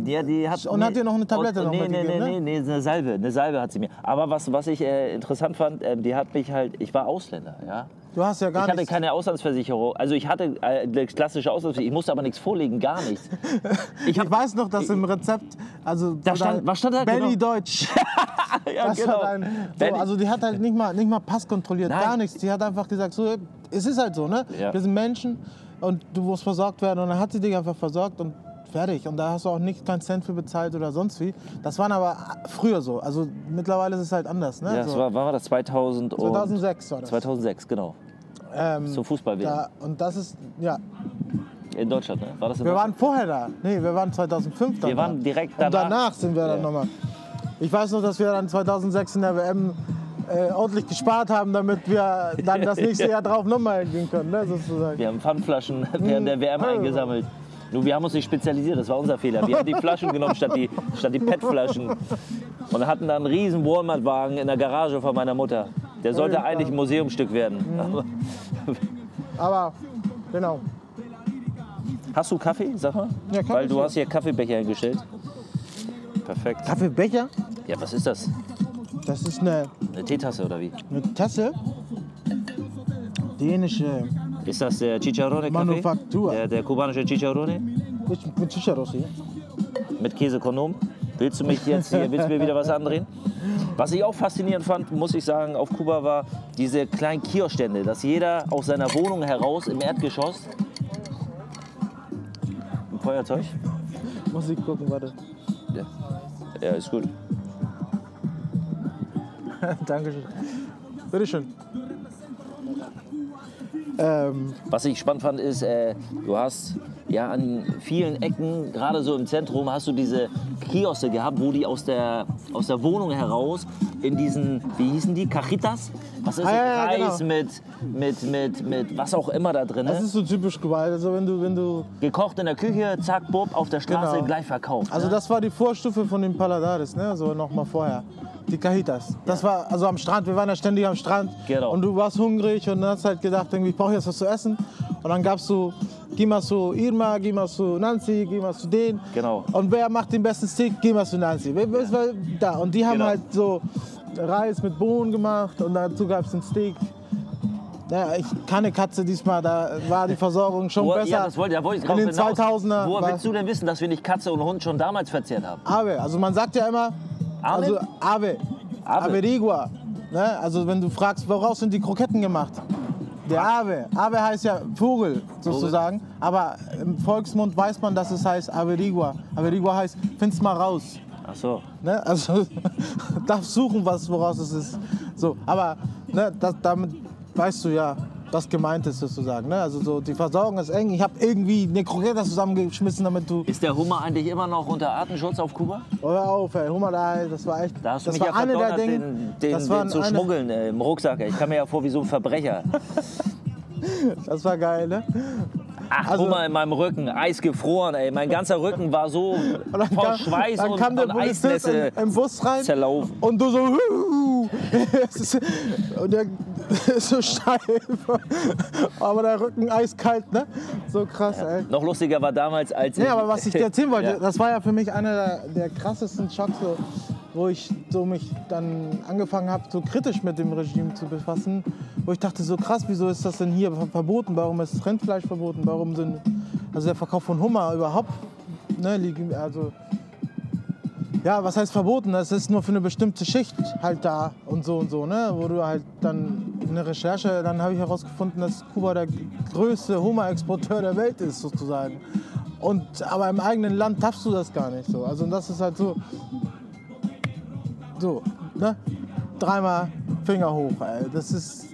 Ja, die hat, Und hat dir noch eine Tablette und, noch nee, nee, nee, mitgegeben, nee, nee, eine Salbe. Eine Salbe hat sie mir. Aber was, was ich äh, interessant fand, äh, die hat mich halt, ich war Ausländer, ja. Du hast ja gar ich hatte nichts. keine Auslandsversicherung. Also ich hatte äh, eine klassische Auslandsversicherung. Ich musste aber nichts vorlegen, gar nichts. Ich hab, Ich weiß noch, dass im Rezept, also Da stand- was stand da? Benny Genau. Deutsch. ja, Das war dein, so, also die hat halt nicht mal, nicht mal Pass kontrolliert, Nein. gar nichts. Die hat einfach gesagt, so, es ist halt so, ne? Ja. Wir sind Menschen und du musst versorgt werden. Und dann hat sie dich einfach versorgt und fertig. Und da hast du auch nicht keinen Cent für bezahlt oder sonst wie. Das waren aber früher so. Also mittlerweile ist es halt anders, ne? ja, das so. war, wann war das 2000 und 2006 war das. 2006, genau. Ähm, Zum fußball da, und das ist, ja. In Deutschland, ne? War das in Wir waren vorher da. Nee, wir waren 2005 dann Wir waren da. direkt Und danach. danach sind wir dann Ja. nochmal. Ich weiß noch, dass wir dann 2006 in der WM äh, ordentlich gespart haben, damit wir dann das nächste Jahr drauf nochmal gehen können, ne, sozusagen. Wir haben Pfandflaschen während der WM eingesammelt. Nur wir haben uns nicht spezialisiert, das war unser Fehler. Wir haben die Flaschen genommen statt die, statt die PET-Flaschen. Und hatten dann einen riesen Walmart-Wagen in der Garage von meiner Mutter. Der sollte eigentlich ein Museumsstück werden. Aber Aber, genau. hast du Kaffee, sag mal? Ja, Kaffee Weil du hast hier Kaffeebecher hingestellt. Perfekt. Kaffeebecher, Ja, was ist das? das ist eine, Eine Teetasse oder wie? eine Tasse. Dänische, Ist das der Chicharrone-Kaffee? Manufaktur. Der, der kubanische Chicharrone? mit, mit Chicharros hier. mit Käsekondom. Willst du mich jetzt hier, willst du mir wieder was andrehen? Was ich auch faszinierend fand, muss ich sagen, auf Kuba war diese kleinen Kioskstände, dass jeder aus seiner Wohnung heraus im Erdgeschoss ein Feuerzeug. Muss ich gucken, warte. Ja, ja ist gut. Dankeschön. Bitteschön. Ähm, Was ich spannend fand, ist, äh, du hast ja an vielen Ecken, gerade so im Zentrum, hast du diese Kioske gehabt, wo die aus der, aus der Wohnung heraus in diesen, wie hießen die, Cajitas? Was ist Ah, das? ja, ja, Reis genau. mit, mit, mit, mit was auch immer da drin das ist. so typisch Kuba. Also wenn du, wenn du Gekocht in der Küche, zack, bob, auf der Straße, Genau. gleich verkauft. Also ne? das war die Vorstufe von den Paladares, ne? So noch mal vorher. Die Cajitas. Das war also am Strand. Wir waren ja ständig am Strand. Genau. Und du warst hungrig und hast halt gedacht, irgendwie, ich brauche jetzt was zu essen. Und dann gab's so, geh mal zu Irma, geh mal zu Nancy, geh mal zu den. Genau. Und wer macht den besten Steak, geh mal zu Nancy. Wer- wer ist weil- Da. Und die haben Genau. halt so Reis mit Bohnen gemacht und dazu gab's den Steak. Naja, ich keine Katze diesmal, da war die Versorgung schon Wo, besser. ja, das wollte, da wollte ich drauf In den hinaus. 2000er. Woher willst du denn wissen, dass wir nicht Katze und Hund schon damals verzehrt haben? Ave, also man sagt ja immer, Ave? also Ave, Ave. Averigua. Ne? Also wenn du fragst, woraus sind die Kroketten gemacht? Der Ave. Ave heißt ja Vogel sozusagen, aber im Volksmund weiß man, dass es heißt Averigua. Averigua heißt, find's mal raus. Ach so. Ne? Also darfst suchen, was, woraus es ist. So, aber ne, das, damit weißt du ja, was gemeint ist sozusagen. Ne? Also so, die Versorgung ist eng. Ich habe irgendwie eine Krokette zusammengeschmissen, damit du... Ist der Hummer eigentlich immer noch unter Artenschutz auf Kuba? Hör auf, ey, Hummer, da, das war echt... Da hast du das mich war ja eine der Dinge, den, den, das war den zu eine- schmuggeln äh, im Rucksack. ey. Ich kam mir ja vor wie so ein Verbrecher. Das war geil, ne? Ach, Also- Hummer in meinem Rücken, eisgefroren, ey. Mein ganzer Rücken war so voll kam, Schweiß dann und, kam der und Polizist im, im Bus rein zerlaufen. und du so... Und der ist so steif. Aber der Rücken eiskalt, ne? So krass, ey. Noch lustiger war damals, als ich... aber was ich dir erzählen wollte, Ja. das war ja für mich einer der, der krassesten Schocks, so, wo ich so mich dann angefangen habe, so kritisch mit dem Regime zu befassen. Wo ich dachte, so krass, wieso ist das denn hier ver- verboten? Warum ist Rindfleisch verboten? Warum sind, also der Verkauf von Hummer überhaupt, ne, also, ja, was heißt verboten? Das ist nur für eine bestimmte Schicht halt da und so und so, ne? Wo du halt dann in der Recherche, dann habe ich herausgefunden, dass Kuba der größte Hummerexporteur der Welt ist, sozusagen. Und, aber im eigenen Land darfst du das gar nicht so. Also das ist halt so, so, ne? Dreimal Finger hoch, ey. Das ist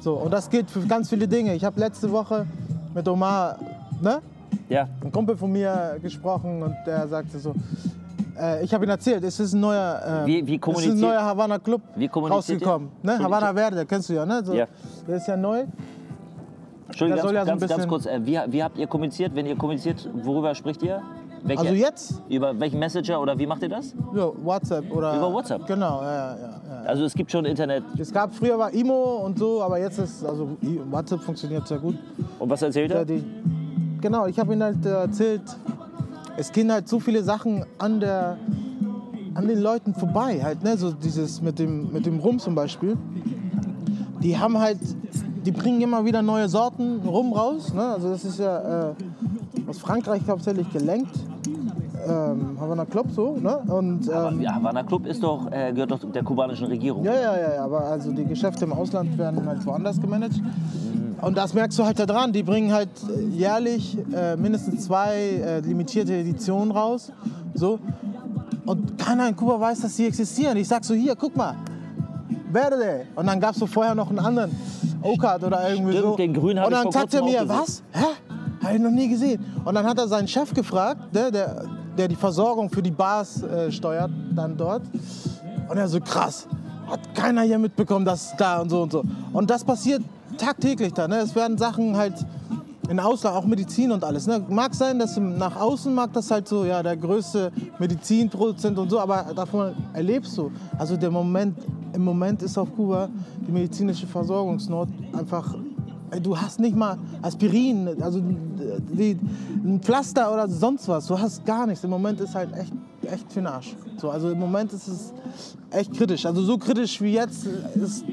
so. Und das gilt für ganz viele Dinge. Ich habe letzte Woche mit Omar, ne? Ja, ein Kumpel von mir gesprochen und der sagte so, äh, ich habe ihm erzählt, es ist ein neuer, äh, Wie- wie es ist ein neuer Havana Club rausgekommen. Ne? Havana Verde, kennst du ja, ne? So, Ja. Der ist ja neu. Entschuldigung, ganz, ja so ganz, ganz kurz. Äh, wie, wie habt ihr kommuniziert? Wenn ihr kommuniziert, worüber spricht ihr? Welche, Also jetzt? Über welchen Messenger oder wie macht ihr das? Ja, WhatsApp oder. Über WhatsApp? Genau, ja, ja, ja. Also es gibt schon Internet. Es gab früher war Imo und so, aber jetzt ist also WhatsApp funktioniert sehr gut. Und was erzählt er? die, genau, ich habe ihnen halt äh, erzählt, es gehen halt so viele Sachen an der an den Leuten vorbei halt, ne? So dieses mit dem mit dem Rum zum Beispiel. Die haben halt, die bringen immer wieder neue Sorten Rum raus, ne? Also das ist ja äh, aus Frankreich hauptsächlich gelenkt. Ähm, Havana Club so, ne? Und ähm, Ja, Havana Club ist doch, äh, gehört doch der kubanischen Regierung. ja, ja, ja, ja, aber also die Geschäfte im Ausland werden halt woanders gemanagt. Und das merkst du halt da dran. Die bringen halt äh, jährlich äh, mindestens zwei äh, limitierte Editionen raus. So. Und keiner in Kuba weiß, dass die existieren. Ich sag so, hier, guck mal. Verde. Und dann gab es so vorher noch einen anderen. Okat oder irgendwie Stimmt, so. den hab Und dann sagt er mir, gesehen. was? Hä? Habe ich noch nie gesehen. Und dann hat er seinen Chef gefragt, ne, der, der die Versorgung für die Bars äh, steuert, dann dort. Und er so, krass, hat keiner hier mitbekommen, dass da und so und so. Und das passiert tagtäglich da. Ne? Es werden Sachen halt in Ausland, auch Medizin und alles. Ne? Mag sein, dass nach außen mag das halt so, ja, der größte Medizinproduzent und so, aber davon erlebst du. Also der Moment, im Moment ist auf Kuba die medizinische Versorgungsnot einfach Du hast nicht mal Aspirin, also die, ein Pflaster oder sonst was. Du hast gar nichts. Im Moment ist halt echt, echt für den Arsch. So, also im Moment ist es echt kritisch. Also so kritisch wie jetzt ist,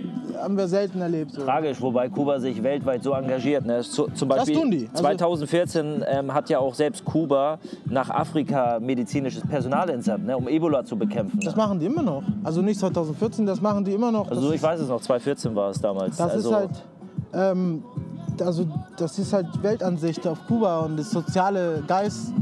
haben wir selten erlebt. So. Tragisch, wobei Kuba sich weltweit so engagiert. Ne? Zu, zum Beispiel tun die. Also- 2014 ähm, hat ja auch selbst Kuba nach Afrika medizinisches Personal entsandt, ne? um Ebola zu bekämpfen. Das machen die immer noch. Also nicht 2014, das machen die immer noch. Also das ich weiß es noch, 2014 war es damals. Das also, ist halt, ähm, also das ist halt Weltansicht auf Kuba und das soziale Geist,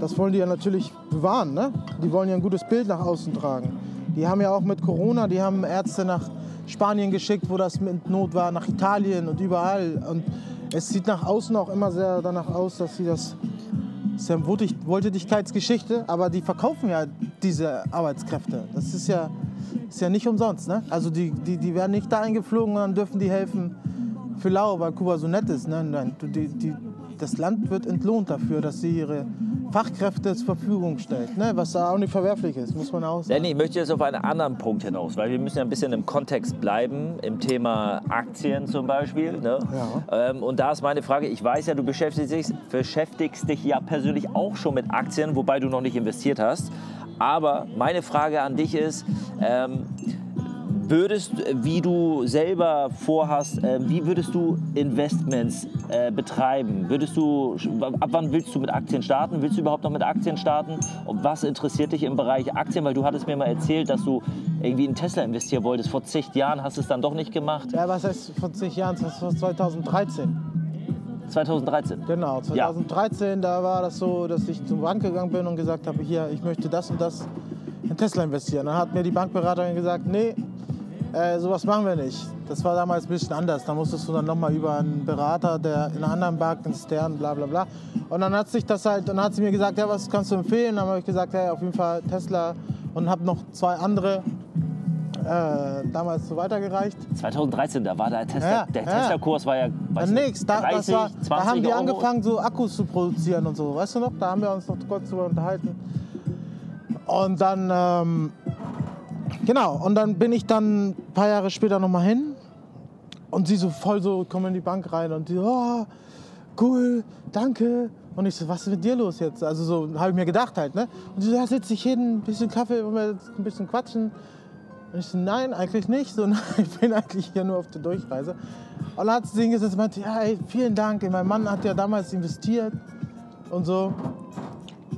das wollen die ja natürlich bewahren. Ne? Die wollen ja ein gutes Bild nach außen tragen. Die haben ja auch mit Corona, die haben Ärzte nach Spanien geschickt, wo das mit Not war, nach Italien und überall. Und es sieht nach außen auch immer sehr danach aus, dass sie das ist ja eine Wohltätig- Wohltätigkeitsgeschichte, aber die verkaufen ja diese Arbeitskräfte. Das ist ja, ist ja nicht umsonst. Ne? Also die, die, die werden nicht da eingeflogen und dann dürfen die helfen für Lau, weil Kuba so nett ist. Ne? Nein, du- die, die, das Land wird entlohnt dafür, dass sie ihre Fachkräfte zur Verfügung stellt. Ne? Was da auch nicht verwerflich ist, muss man auch sagen. Danny, ich möchte jetzt auf einen anderen Punkt hinaus, weil wir müssen ja ein bisschen im Kontext bleiben, im Thema Aktien zum Beispiel. Ne? Ähm, und da ist meine Frage, ich weiß ja, du beschäftigst dich, beschäftigst dich ja persönlich auch schon mit Aktien, wobei du noch nicht investiert hast. Aber meine Frage an dich ist, ähm, würdest, wie du selber vorhast, äh, wie würdest du Investments äh, betreiben? Würdest du, ab wann willst du mit Aktien starten? Willst du überhaupt noch mit Aktien starten? Und was interessiert dich im Bereich Aktien? Weil du hattest mir mal erzählt, dass du irgendwie in Tesla investieren wolltest. Vor zig Jahren hast du es dann doch nicht gemacht. Ja, was heißt vor zig Jahren? Das war 2013. 2013. Genau, 2013, da war das so, dass ich zur Bank gegangen bin und gesagt habe, hier, ich möchte das und das in Tesla investieren. Dann hat mir die Bankberaterin gesagt, nee, äh, sowas machen wir nicht. Das war damals ein bisschen anders. Da musstest du dann nochmal über einen Berater, der in einer anderen Bank, in Stern, bla bla bla. Und dann hat sich das halt, dann hat sie mir gesagt, ja, was kannst du empfehlen? Dann habe ich gesagt, ja, auf jeden Fall Tesla und habe noch zwei andere äh, damals so weitergereicht. 2013, da war der Tesla, Ja, der ja. Tesla-Kurs war ja, weiß Dann nicht, nix, da, 30, das war, 20 da haben die Euro. angefangen, so Akkus zu produzieren und so. Weißt du noch? Da haben wir uns noch kurz drüber unterhalten. Und dann, ähm, genau, und dann bin ich dann ein paar Jahre später nochmal hin. Und sie so voll so, kommen in die Bank rein und die, oh, cool, danke. Und ich so, was ist mit dir los jetzt? Also so habe ich mir gedacht halt, ne? Und sie so, ja, sitze ich hin, ein bisschen Kaffee, wollen wir jetzt ein bisschen quatschen. Und ich so, nein, eigentlich nicht. So, nein, ich bin eigentlich hier nur auf der Durchreise. Und dann hat sie hingesetzt und meinte, ja, ey, vielen Dank. Mein Mann hat ja damals investiert und so.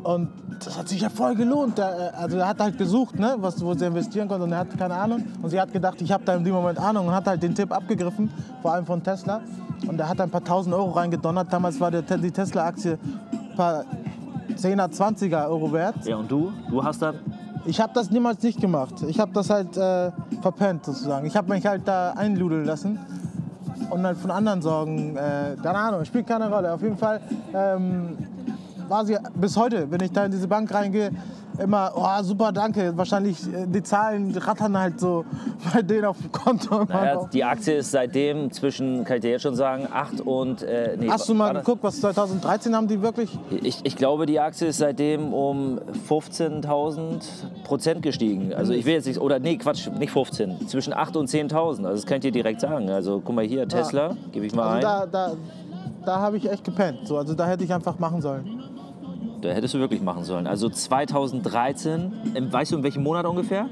Und das hat sich ja voll gelohnt. Der, äh, also er hat halt gesucht, ne, was, wo sie investieren konnte und er hat keine Ahnung. Und sie hat gedacht, ich habe da in dem Moment Ahnung und hat halt den Tipp abgegriffen, vor allem von Tesla. Und er hat ein paar tausend Euro reingedonnert. Damals war der, die Tesla-Aktie ein paar 10er, 20er Euro wert. Ja, und du? Du hast dann Ich habe das niemals nicht gemacht. Ich habe das halt äh, verpennt sozusagen. Ich habe mich halt da einludeln lassen und halt von anderen Sorgen, äh, keine Ahnung, spielt keine Rolle. Auf jeden Fall ähm, war sie bis heute, wenn ich da in diese Bank reingehe, immer, oh super, danke. Wahrscheinlich äh, die Zahlen rattern halt so bei denen auf dem Konto. Naja, die Aktie ist seitdem zwischen, kann ich dir jetzt schon sagen, 8 und. Äh, nee, Hast du mal geguckt, was 2013 haben die wirklich? Ich, ich glaube, die Aktie ist seitdem um 15.000 Prozent gestiegen. Also ich will jetzt nicht, oder nee, Quatsch, nicht 15, zwischen 8 und 10.000. Also das kann ich dir direkt sagen. Also guck mal hier, Tesla, gebe ich mal Also ein. da, da, da habe ich echt gepennt. So, also da hätte ich einfach machen sollen. Da hättest du wirklich machen sollen. Also 2013, im, weißt du in welchem Monat ungefähr?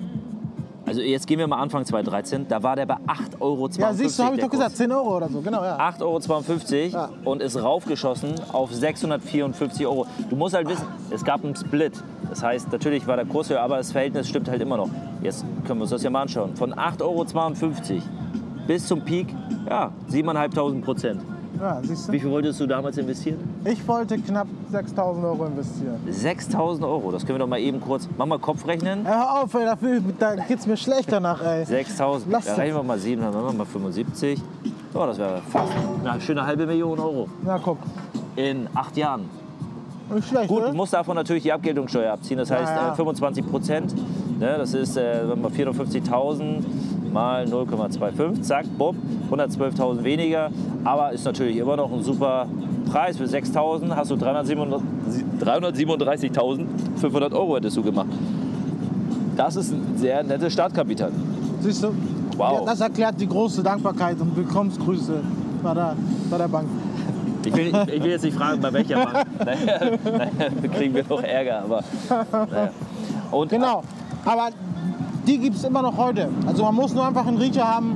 Also jetzt gehen wir mal Anfang 2013, da war der bei 8,52 Euro. Ja, siehst du, habe ich doch gesagt, Kurs. 10 Euro oder so, genau, ja. 8,52 Euro Ja. und ist raufgeschossen auf 654 Euro. Du musst halt wissen, es gab einen Split. Das heißt, natürlich war der Kurs höher, aber das Verhältnis stimmt halt immer noch. Jetzt können wir uns das ja mal anschauen. Von 8,52 Euro bis zum Peak, ja, 7.500 Prozent. Ja siehst du? Wie viel wolltest du damals investieren? Ich wollte knapp 6000 Euro investieren. 6.000 Euro. Das können wir doch mal eben kurz, mach mal Kopfrechnen. Ja, Hör auf, ey, dafür, da geht's mir schlecht danach, ey. 6.000, Lass da rechnen wir mal 7, dann machen wir mal 75. So, das wäre fast eine schöne halbe Million Euro Na guck, in acht Jahren. nicht schlecht, Gut, oder? du musst davon natürlich die Abgeltungssteuer abziehen. Das heißt Ja, ja. Äh, 25 Prozent. Ne, das ist äh, sagen wir mal 450.000 mal 0,25. Zack, bumm, 112.000 weniger. Aber ist natürlich immer noch ein super Preis. Für 6.000 hast du 337 337.500 Euro hättest du gemacht. Das ist ein sehr nettes Startkapital. Siehst du? Wow. Ja, das erklärt die große Dankbarkeit und Willkommensgrüße bei der, bei der Bank. Ich will, ich will jetzt nicht fragen, bei welcher Bank. Naja, naja, kriegen wir noch Ärger. Aber, naja. Und, Genau. Aber die gibt es immer noch heute. Also man muss nur einfach einen Riecher haben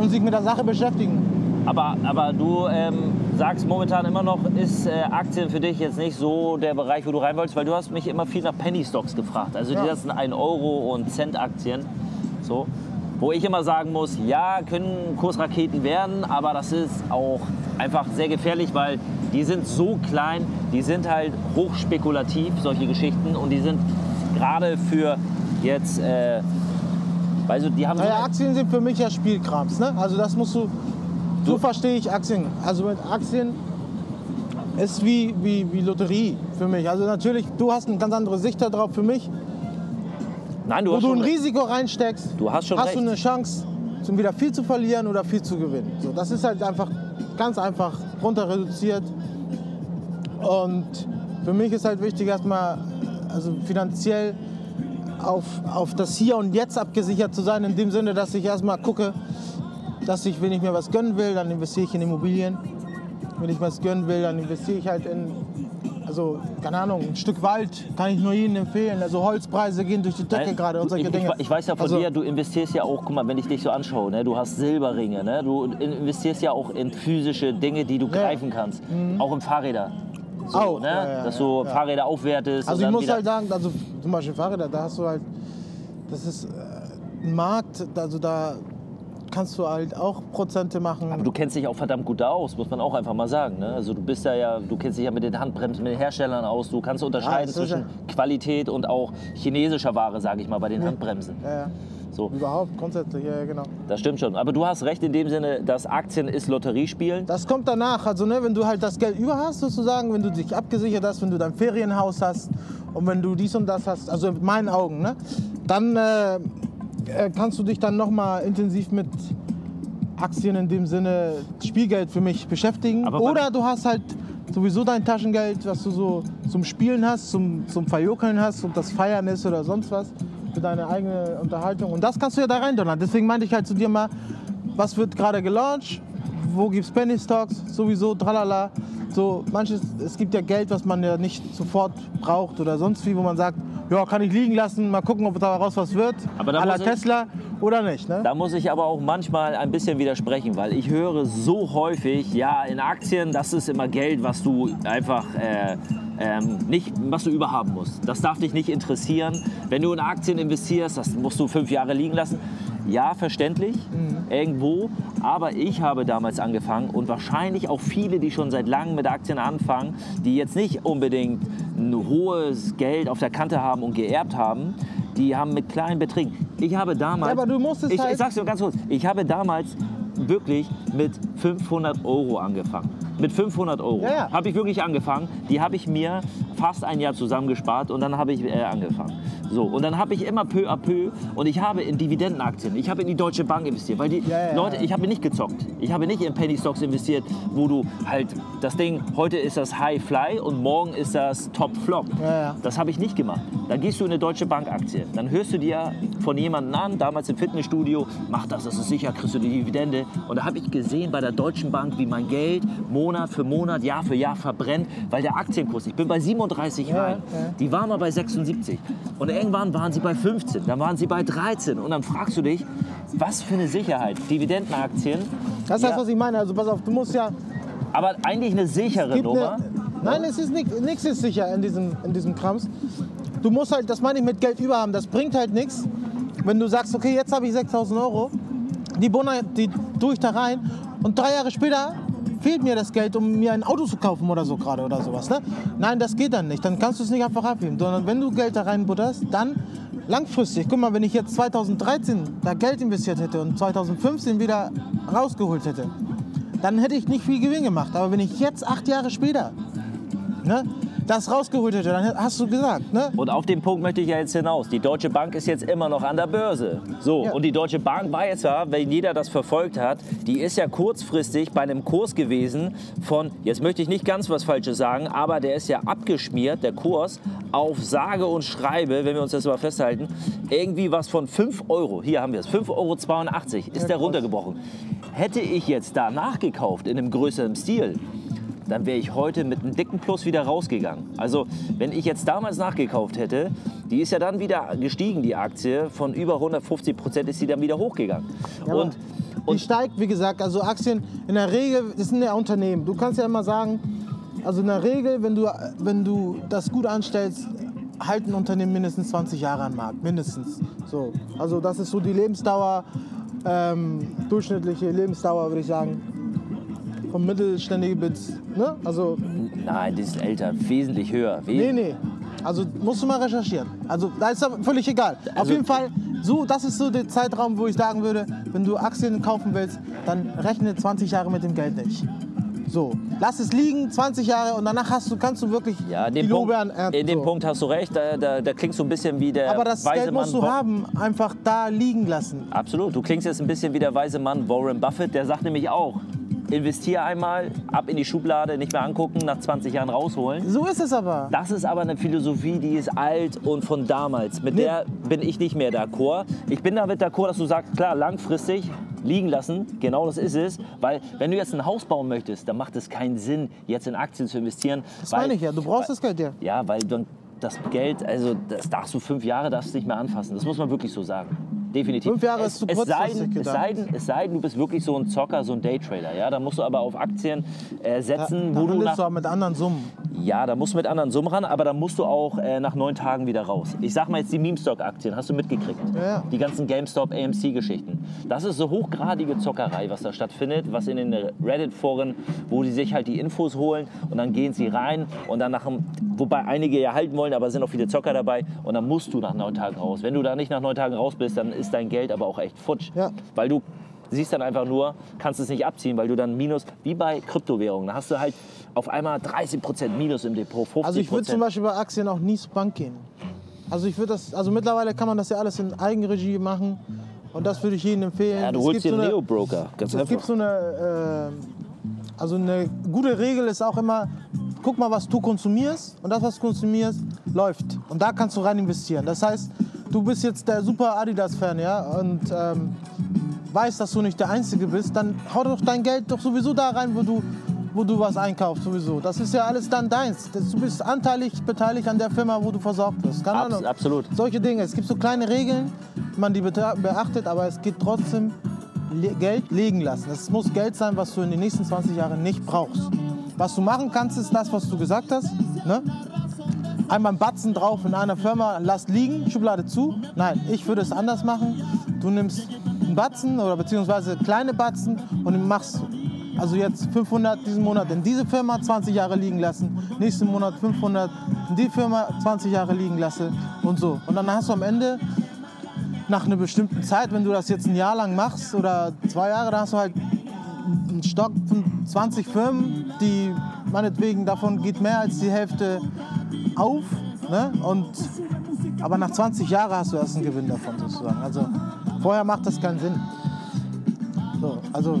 und sich mit der Sache beschäftigen. Aber, aber du ähm, sagst momentan immer noch, ist äh, Aktien für dich jetzt nicht so der Bereich, wo du rein wolltest, weil du hast mich immer viel nach Penny Stocks gefragt. Also Ja. die ganzen 1 Euro und Cent Aktien. So. Wo ich immer sagen muss, ja, können Kursraketen werden, aber das ist auch einfach sehr gefährlich, weil die sind so klein, die sind halt hochspekulativ, solche Geschichten. Und die sind gerade für jetzt, äh, du, die haben so Naja, eine- Aktien sind für mich ja Spielkrams. Ne? Also das musst du. So verstehe ich Aktien. Also mit Aktien ist wie, wie, wie Lotterie für mich. Also natürlich, du hast eine ganz andere Sicht darauf für mich. Nein, du Wo hast du ein recht. Risiko reinsteckst, Du hast schon hast recht. du eine Chance, zum wieder viel zu verlieren oder viel zu gewinnen. So, das ist halt einfach ganz einfach runter reduziert. Und für mich ist halt wichtig, erstmal also finanziell auf, auf das Hier und Jetzt abgesichert zu sein, in dem Sinne, dass ich erstmal gucke, dass ich, wenn ich mir was gönnen will, dann investiere ich in Immobilien. Wenn ich was gönnen will, dann investiere ich halt in also keine Ahnung, ein Stück Wald kann ich nur Ihnen empfehlen. Also Holzpreise gehen durch die Decke gerade und solche ich, Dinge. Ich, ich weiß ja von also, dir, du investierst ja auch, guck mal, wenn ich dich so anschaue, ne, du hast Silberringe, ne, du investierst ja auch in physische Dinge, die du Ja. Mhm. greifen kannst. Auch in Fahrräder. So, Auch, ne? ja, ja, dass du ja. Fahrräder aufwertest. Also ich muss halt sagen, also zum Beispiel Fahrräder, da hast du halt, das ist äh, ein Markt, also da kannst du halt auch Prozente machen. Aber du kennst dich auch verdammt gut da aus, muss man auch einfach mal sagen. Ne? Also du bist ja, ja, du kennst dich ja mit den Handbremsen, mit den Herstellern aus. Du kannst unterscheiden das ist zwischen Qualität und auch chinesischer Ware, sage ich mal, bei den Handbremsen. ja, ja. So, Überhaupt, grundsätzlich, ja, ja, genau. das stimmt schon. Aber du hast recht in dem Sinne, dass Aktien ist Lotteriespielen. Das kommt danach, also ne, wenn du halt das Geld über hast, sozusagen, wenn du dich abgesichert hast, wenn du dein Ferienhaus hast und wenn du dies und das hast, also in meinen Augen, ne, dann äh, äh, kannst du dich dann nochmal intensiv mit Aktien in dem Sinne Spielgeld für mich beschäftigen. Aber Oder du hast halt sowieso dein Taschengeld, was du so zum Spielen hast, zum, zum Verjokeln hast und das Feiern ist oder sonst was für deine eigene Unterhaltung. Und das kannst du ja da rein donnern. Deswegen meinte ich halt zu dir mal, was wird gerade gelauncht? Wo gibt es Penny Stocks? Sowieso, tralala. So, manches, es gibt ja Geld, was man ja nicht sofort braucht oder sonst wie, wo man sagt, ja, kann ich liegen lassen, mal gucken, ob daraus was wird. Aber da à la ich- Tesla oder nicht, ne? Da muss ich aber auch manchmal ein bisschen widersprechen, weil ich höre so häufig, ja, in Aktien, das ist immer Geld, was du einfach äh, ähm, nicht, was du überhaben musst. Das darf dich nicht interessieren. Wenn du in Aktien investierst, das musst du fünf Jahre liegen lassen. Ja, verständlich, irgendwo. Aber ich habe damals angefangen und wahrscheinlich auch viele, die schon seit langem mit Aktien anfangen, die jetzt nicht unbedingt ein hohes Geld auf der Kante haben und geerbt haben, die haben mit kleinen Beträgen. Ich habe damals. Ja, aber du musst es ich, halt- ich sag's dir ganz kurz. Ich habe damals wirklich mit 500 Euro angefangen. Mit 500 Euro Ja, ja. habe ich wirklich angefangen. Die habe ich mir fast ein Jahr zusammengespart und dann habe ich äh, angefangen. So, und dann habe ich immer peu à peu und ich habe in Dividendenaktien, ich habe in die Deutsche Bank investiert, weil die Ja, Leute, ich habe nicht gezockt. Ich habe nicht in Penny Stocks investiert, wo du halt das Ding, heute ist das High Fly und morgen ist das Top Flop. Das habe ich nicht gemacht. Dann gehst du in eine Deutsche Bank Aktie. Dann hörst du dir von jemandem an, damals im Fitnessstudio, mach das, das ist sicher, kriegst du die Dividende. Und da habe ich gesehen bei der Deutschen Bank, wie mein Geld Monat für Monat, Jahr für Jahr verbrennt, weil der Aktienkurs, ich bin bei 37 rein, ja. die waren mal bei 76. Und irgendwann waren sie bei 15, dann waren sie bei 13. Und dann fragst du dich, was für eine Sicherheit. Dividendenaktien, Das ist Ja. das, was ich meine. Also pass auf, du musst ja. aber eigentlich eine sichere Nummer. nein, es ist nichts ist sicher in diesem, in diesem Krams. Du musst halt, das meine ich mit Geld über haben, das bringt halt nichts. Wenn du sagst, okay, jetzt habe ich 6000 Euro, die Bonner, die tue ich da rein und drei Jahre später fehlt mir das Geld, um mir ein Auto zu kaufen oder so gerade oder sowas. Ne? Nein, das geht dann nicht. Dann kannst du es nicht einfach abheben. Sondern wenn du Geld da reinbutterst, dann langfristig. Guck mal, wenn ich jetzt 2013 da Geld investiert hätte und 2015 wieder rausgeholt hätte, dann hätte ich nicht viel Gewinn gemacht. Aber wenn ich jetzt acht Jahre später ne, das rausgeholt hätte, dann hast du gesagt, ne? Und auf den Punkt möchte ich ja jetzt hinaus. Die Deutsche Bank ist jetzt immer noch an der Börse. So, Ja. und die Deutsche Bank war jetzt ja, wenn jeder das verfolgt hat, die ist ja kurzfristig bei einem Kurs gewesen von, jetzt möchte ich nicht ganz was Falsches sagen, aber der ist ja abgeschmiert, der Kurs, auf sage und schreibe, wenn wir uns das mal festhalten, irgendwie was von 5 Euro, hier haben wir es, 5,82 Euro ist der krass. runtergebrochen. Hätte ich jetzt da nachgekauft in einem größeren Stil, dann wäre ich heute mit einem dicken Plus wieder rausgegangen. Also wenn ich jetzt damals nachgekauft hätte, die ist ja dann wieder gestiegen, die Aktie, von über 150 Prozent ist sie dann wieder hochgegangen. Ja, aber und, die und steigt, wie gesagt, also Aktien in der Regel, das sind ja Unternehmen. Du kannst ja immer sagen, also in der Regel, wenn du, wenn du das gut anstellst, halten Unternehmen mindestens 20 Jahre am Markt, mindestens. So, also das ist so die Lebensdauer, ähm, durchschnittliche Lebensdauer, würde ich sagen, vom Mittelständigen bis, ne? Also, nein, die ist älter, wesentlich höher. nee, Wes nee. Also musst du mal recherchieren. Also da ist völlig egal. Auf Also- jeden Fall, so, das ist so der Zeitraum, wo ich sagen würde, wenn du Aktien kaufen willst, dann rechne 20 Jahre mit dem Geld nicht. So, lass es liegen, 20 Jahre und danach hast du, kannst du wirklich Ja, die Punkt, Lorbeeren ernten. in dem so. Punkt hast du recht, da, da, da klingst du ein bisschen wie der Aber das weise Geld musst Mann. du haben, einfach da liegen lassen. Absolut, du klingst jetzt ein bisschen wie der weise Mann Warren Buffett, der sagt nämlich auch, investier einmal, ab in die Schublade, nicht mehr angucken, nach 20 Jahren rausholen. So ist es aber. Das ist aber eine Philosophie, die ist alt und von damals. Mit Nee. der bin ich nicht mehr d'accord. Ich bin damit d'accord, dass du sagst, klar, langfristig liegen lassen. Genau das ist es. Weil wenn du jetzt ein Haus bauen möchtest, dann macht es keinen Sinn, jetzt in Aktien zu investieren. Das weil, meine ich ja. Du brauchst das Geld ja. Ja, weil dann das Geld, also das darfst du fünf Jahre darfst nicht mehr anfassen. Das muss man wirklich so sagen. Definitiv. Fünf Jahre es, ist zu es sei, denn, es, sei denn, es sei denn, du bist wirklich so ein Zocker, so ein Daytrader. Ja? Da musst du aber auf Aktien äh, setzen, Da wo du handelst nach, du auch mit anderen Summen. ja, da musst du mit anderen Summen ran, aber da musst du auch äh, nach neun Tagen wieder raus. Ich sag mal jetzt die Meme-Stock-Aktien, hast du mitgekriegt? Ja, ja. Die ganzen GameStop, AMC-Geschichten. Das ist so hochgradige Zockerei, was da stattfindet, was in den Reddit-Foren, wo die sich halt die Infos holen und dann gehen sie rein und dann nach dem, wobei einige ja halten wollen, aber sind auch viele Zocker dabei und dann musst du nach neun Tagen raus. Wenn du da nicht nach neun Tagen raus bist, dann ist dein Geld aber auch echt futsch. Ja. Weil du siehst dann einfach nur, kannst es nicht abziehen, weil du dann Minus, wie bei Kryptowährungen, da hast du halt auf einmal 30% Minus im Depot, 50%. Also ich würde zum Beispiel bei Aktien auch nie zur Bank gehen. Also ich würde das, also mittlerweile kann man das ja alles in Eigenregie machen und das würde ich jedem empfehlen. ja, du Es holst gibt dir so einen eine- Neo-Broker, ganz Es gibt einfach. so eine, äh, also eine gute Regel ist auch immer, guck mal, was du konsumierst und das, was du konsumierst, läuft. Und da kannst du rein investieren. Das heißt, du bist jetzt der super Adidas-Fan, ja, und ähm, weißt, dass du nicht der Einzige bist, dann hau doch dein Geld doch sowieso da rein, wo du, wo du was einkaufst, sowieso. Das ist ja alles dann deins. Du bist anteilig beteiligt an der Firma, wo du versorgt wirst. Keine Abs- Ahnung. absolut. Solche Dinge. Es gibt so kleine Regeln, man die beachtet, aber es geht trotzdem Geld legen lassen. Es muss Geld sein, was du in den nächsten 20 Jahren nicht brauchst. Was du machen kannst, ist das, was du gesagt hast. Ne? Einmal einen Batzen drauf in einer Firma, lass liegen, Schublade zu. Nein, ich würde es anders machen. Du nimmst einen Batzen oder beziehungsweise kleine Batzen und machst also jetzt 500 diesen Monat in diese Firma 20 Jahre liegen lassen, nächsten Monat 500 in die Firma 20 Jahre liegen lassen und so. Und dann hast du am Ende nach einer bestimmten Zeit, wenn du das jetzt ein Jahr lang machst oder zwei Jahre, dann hast du halt einen Stock von 20 Firmen, die meinetwegen davon geht mehr als die Hälfte auf. Ne? Und, aber nach 20 Jahren hast du erst einen Gewinn davon sozusagen. Also vorher macht das keinen Sinn. So, also,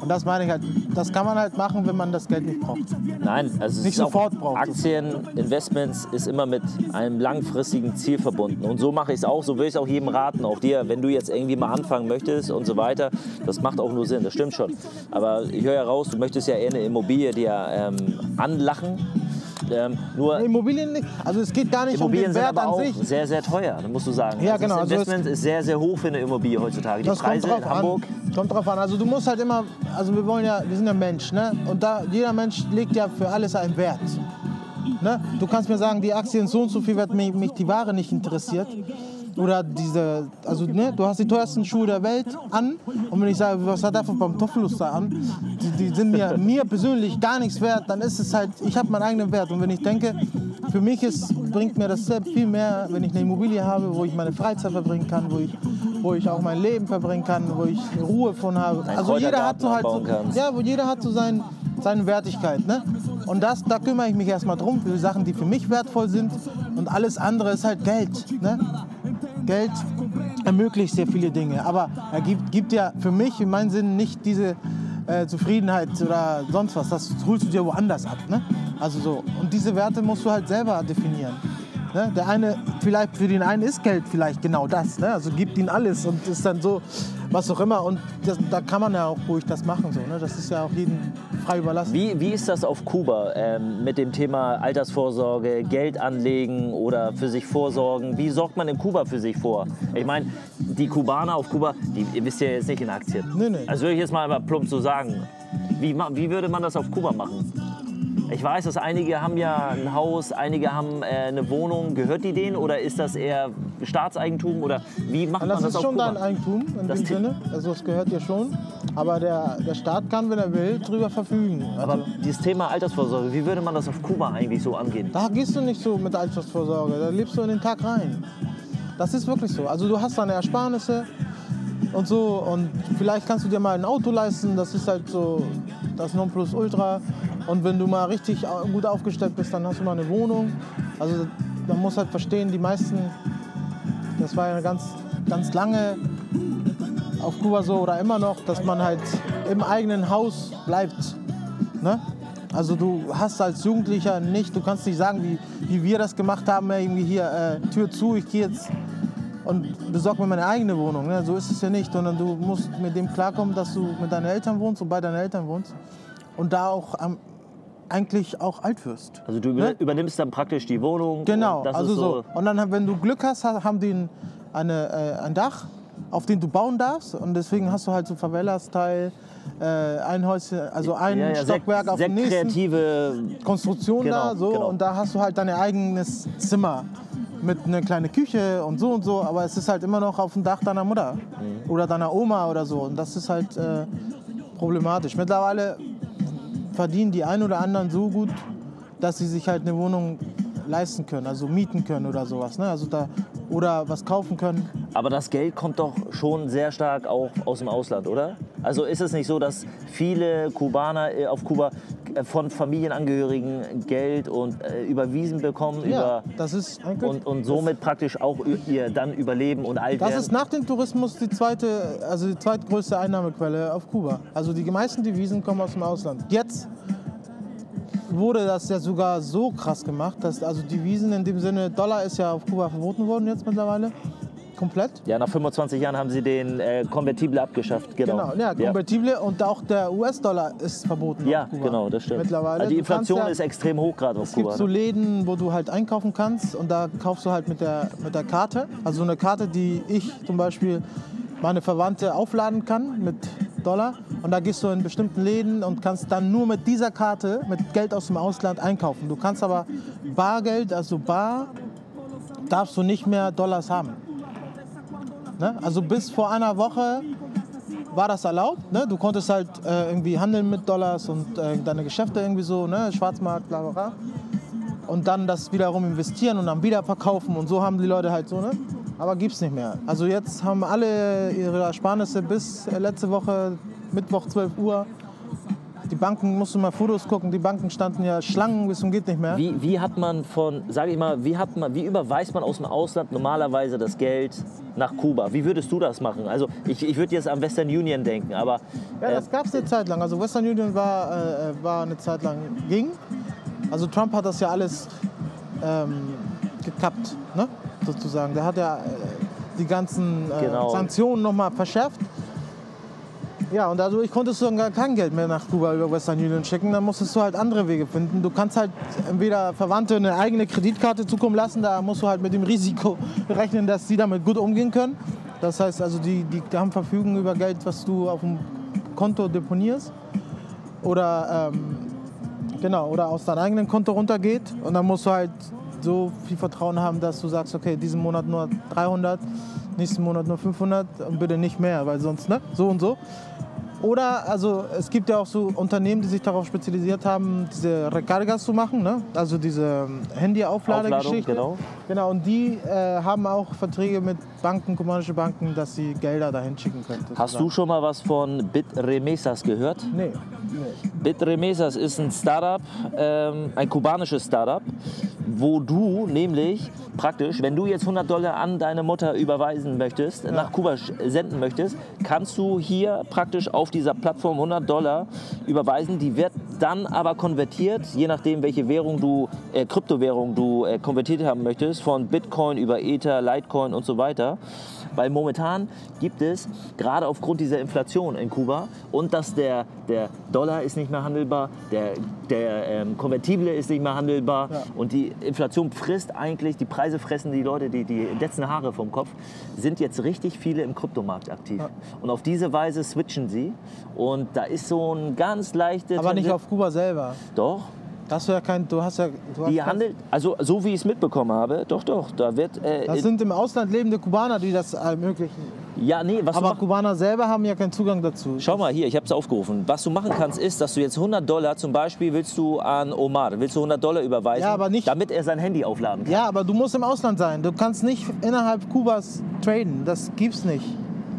und das meine ich halt, das kann man halt machen, wenn man das Geld nicht braucht. Nein, also Nicht sofort braucht. Aktien, Investments ist immer mit einem langfristigen Ziel verbunden. Und so mache ich es auch, so will ich es auch jedem raten, auch dir, wenn du jetzt irgendwie mal anfangen möchtest und so weiter. Das macht auch nur Sinn, das stimmt schon. Aber ich höre ja raus, du möchtest ja eher eine Immobilie dir ähm, anlachen. Ähm, nur Immobilien nicht, also es geht gar nicht Immobilien um sind den Wert aber an auch sich. sehr, sehr teuer, das musst du sagen. Ja, Also genau, Das also es- Investment ist sehr, sehr hoch für eine Immobilie heutzutage. Die Das Preise kommt in drauf Hamburg. an. Kommt drauf an. Also du musst halt immer, also wir wollen ja, wir sind ja Mensch, ne? Und da jeder Mensch legt ja für alles einen Wert. Ne? Du kannst mir sagen, die Aktie ist so und so viel wert, mich, mich die Ware nicht interessiert. Oder diese, also ne, du hast die teuersten Schuhe der Welt an und wenn ich sage, was hat der von Pantoffelus da an, die, die sind mir, mir persönlich gar nichts wert, dann ist es halt, ich habe meinen eigenen Wert und wenn ich denke, für mich ist, bringt mir das selbst viel mehr, wenn ich eine Immobilie habe, wo ich meine Freizeit verbringen kann, wo ich, wo ich auch mein Leben verbringen kann, wo ich Ruhe von habe. Einen Also jeder hat so halt so, ja, wo jeder hat so sein, seine Wertigkeit. Ne? Und das, da kümmere ich mich erstmal drum, für Sachen, die für mich wertvoll sind. Und alles andere ist halt Geld. Ne? Geld ermöglicht sehr viele Dinge. Aber er gibt, gibt ja für mich in meinem Sinn nicht diese äh, Zufriedenheit oder sonst was. Das holst du dir woanders ab. Ne? Also so. Und diese Werte musst du halt selber definieren. Ne? Der eine, vielleicht für den einen ist Geld vielleicht genau das. Ne? Also gibt ihn alles und ist dann so, was auch immer. Und das, da kann man ja auch ruhig das machen. So, ne? Das ist ja auch jedem frei überlassen. Wie, wie ist das auf Kuba ähm, mit dem Thema Altersvorsorge, Geld anlegen oder für sich vorsorgen? Wie sorgt man in Kuba für sich vor? Ich meine, die Kubaner auf Kuba, die, ihr wisst ja jetzt nicht in Aktien. Nee, nee. Also würde ich jetzt mal plump so sagen. Wie, wie würde man das auf Kuba machen? Ich weiß, dass einige haben ja ein Haus, einige haben äh, eine Wohnung. Gehört die denen oder ist das eher Staatseigentum oder wie macht Das man das ist auf schon Kuba? dein Eigentum in Das dem Sinne. Also es gehört dir schon. Aber der, der Staat kann, wenn er will, drüber verfügen. Also, aber dieses Thema Altersvorsorge, wie würde man das auf Kuba eigentlich so angehen? da gehst du nicht so mit Altersvorsorge. Da lebst du in den Tag rein. Das ist wirklich so. Also du hast deine Ersparnisse und so. Und vielleicht kannst du dir mal ein Auto leisten. Das ist halt so das Nonplusultra. Und wenn du mal richtig gut aufgestellt bist, dann hast du mal eine Wohnung. Also man muss halt verstehen, die meisten, das war ja ganz, ganz lange auf Kuba so oder immer noch, dass man halt im eigenen Haus bleibt. Ne? Also du hast als Jugendlicher nicht, du kannst nicht sagen, wie, wie wir das gemacht haben, irgendwie hier äh, Tür zu, ich gehe jetzt und besorge mir meine eigene Wohnung. Ne? So ist es ja nicht, sondern du musst mit dem klarkommen, dass du mit deinen Eltern wohnst und bei deinen Eltern wohnst und da auch am, eigentlich auch alt wirst. Also du Ne? übernimmst dann praktisch die Wohnung. Genau, also so. Und dann, wenn du Glück hast, ha- haben die ein, eine, äh, ein Dach, auf dem du bauen darfst. Und deswegen hast du halt so Favelas-Teil, äh, ein Häuschen, also ein ja, ja, Stockwerk sehr, auf dem nächsten. kreative. Konstruktion Genau, da, so. genau. Und da hast du halt dein eigenes Zimmer mit einer kleinen Küche und so und so. Aber es ist halt immer noch auf dem Dach deiner Mutter Mhm. oder deiner Oma oder so. Und das ist halt äh, problematisch. Mittlerweile verdienen die ein oder anderen so gut, dass sie sich halt eine Wohnung leisten können, also mieten können oder sowas. Ne? Also da, oder was kaufen können. Aber das Geld kommt doch schon sehr stark auch aus dem Ausland, oder? Also ist es nicht so, dass viele Kubaner äh, auf Kuba äh, von Familienangehörigen Geld und äh, überwiesen bekommen Ja, über das ist und, und somit praktisch auch ihr dann überleben und alt Das ist nach dem Tourismus die zweite, also die zweitgrößte Einnahmequelle auf Kuba. Also die meisten Devisen kommen aus dem Ausland. Jetzt wurde das ja sogar so krass gemacht, dass also Devisen in dem Sinne, Dollar ist ja auf Kuba verboten worden jetzt mittlerweile. Komplett. ja, nach 25 Jahren haben sie den äh, Konvertible abgeschafft, genau. Genau, ja, Konvertible und auch der US-Dollar ist verboten Ja, genau, das stimmt. Mittlerweile. Also die Inflation ja, ist extrem hoch gerade auf Es gibt Kuba. so ne? Läden, wo du halt einkaufen kannst und da kaufst du halt mit der, mit der Karte. Also eine Karte, die ich zum Beispiel meine Verwandte aufladen kann mit Dollar. Und da gehst du in bestimmten Läden und kannst dann nur mit dieser Karte, mit Geld aus dem Ausland einkaufen. Du kannst aber Bargeld, also Bar, darfst du nicht mehr Dollars haben. Ne? Also bis vor einer Woche war das erlaubt. Ne? Du konntest halt äh, irgendwie handeln mit Dollars und äh, deine Geschäfte irgendwie so, ne? Schwarzmarkt, bla bla bla. Und dann das wiederum investieren und dann wieder verkaufen und so haben die Leute halt so, ne? Aber gibt's nicht mehr. Also jetzt haben alle ihre Ersparnisse bis äh, letzte Woche, Mittwoch 12 Uhr. Die Banken, musst du mal Fotos gucken, die Banken standen ja Schlangen bis zum geht nicht mehr. Wie, wie hat man von, sage ich mal, wie, hat man, wie überweist man aus dem Ausland normalerweise das Geld nach Kuba? Wie würdest du das machen? Also ich, ich würde jetzt an Western Union denken, aber Ja, äh, das gab es eine Zeit lang. Also Western Union war, äh, war eine Zeit lang ging. Also Trump hat das ja alles ähm, gekappt, ne? Sozusagen. Der hat ja äh, die ganzen äh, Genau. Sanktionen nochmal verschärft. Ja, und dadurch konntest du dann gar kein Geld mehr nach Kuba über Western Union schicken. Dann musstest du halt andere Wege finden. Du kannst halt entweder Verwandte eine eigene Kreditkarte zukommen lassen. Da musst du halt mit dem Risiko rechnen, dass sie damit gut umgehen können. Das heißt also, die, die, die haben Verfügung über Geld, was du auf dem Konto deponierst. Oder, ähm, genau, oder aus deinem eigenen Konto runtergeht. Und dann musst du halt so viel Vertrauen haben, dass du sagst, okay, diesen Monat nur 300, nächsten Monat nur 500 und bitte nicht mehr, weil sonst, ne, so und so. Oder, also es gibt ja auch so Unternehmen, die sich darauf spezialisiert haben, diese Recargas zu machen, ne? also diese ähm, Handy-Aufladegeschichte. Genau. Genau, und die äh, haben auch Verträge mit Banken, kubanische Banken, dass sie Gelder dahin schicken können. hast du schon mal was von Bitremesas gehört? Nee. nee. Bitremesas ist ein Startup, ähm, ein kubanisches Startup, wo du nämlich praktisch, wenn du jetzt 100 Dollar an deine Mutter überweisen möchtest, nach Kuba senden möchtest, kannst du hier praktisch auf dieser Plattform 100 Dollar überweisen. Die wird dann aber konvertiert, je nachdem, welche Währung du, äh, Kryptowährung du äh, konvertiert haben möchtest, von Bitcoin über Ether, Litecoin und so weiter. Weil momentan gibt es, gerade aufgrund dieser Inflation in Kuba und dass der, der Dollar ist nicht mehr handelbar, der, der ähm, Konvertible ist nicht mehr handelbar Ja. und die Inflation frisst eigentlich, die Preise fressen die Leute, die, die letzten Haare vom Kopf, sind jetzt richtig viele im Kryptomarkt aktiv. Und auf diese Weise switchen sie und da ist so ein ganz leichte... Aber nicht auf Kuba selber. Doch, hast du ja kein, du hast ja, du hast die handelt, also so wie ich es mitbekommen habe, doch, doch, da wird... Äh, Das sind im Ausland lebende Kubaner, die das ermöglichen. ja, nee, was Aber Kubaner selber haben ja keinen Zugang dazu. Schau mal hier, ich habe es aufgerufen. Was du machen kannst, ist, dass du jetzt 100 Dollar zum Beispiel willst du an Omar, willst du 100 Dollar überweisen, Ja, aber nicht- damit er sein Handy aufladen kann. Ja, aber du musst im Ausland sein. Du kannst nicht innerhalb Kubas traden. Das gibt's nicht.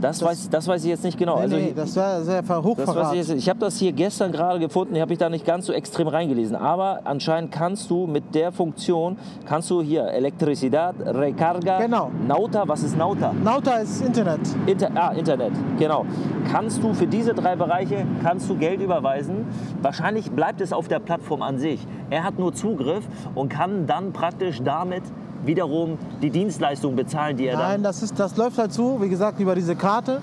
Das, weiß, das weiß ich jetzt nicht genau. Nee, also, nee, das wäre sehr das Hochverrat. ich ich habe das hier gestern gerade gefunden, habe ich da nicht ganz so extrem reingelesen. Aber anscheinend kannst du mit der Funktion, kannst du hier Elektricidad, Recarga, Genau. Nauta, was ist Nauta? Nauta ist Internet. Inter ah, Internet, genau. Kannst du für diese drei Bereiche kannst du Geld überweisen. Wahrscheinlich bleibt es auf der Plattform an sich. Er hat nur Zugriff und kann dann praktisch damit wiederum die Dienstleistung bezahlen, die er Nein, dann. das, ist, das läuft halt so, wie gesagt, über diese Karte.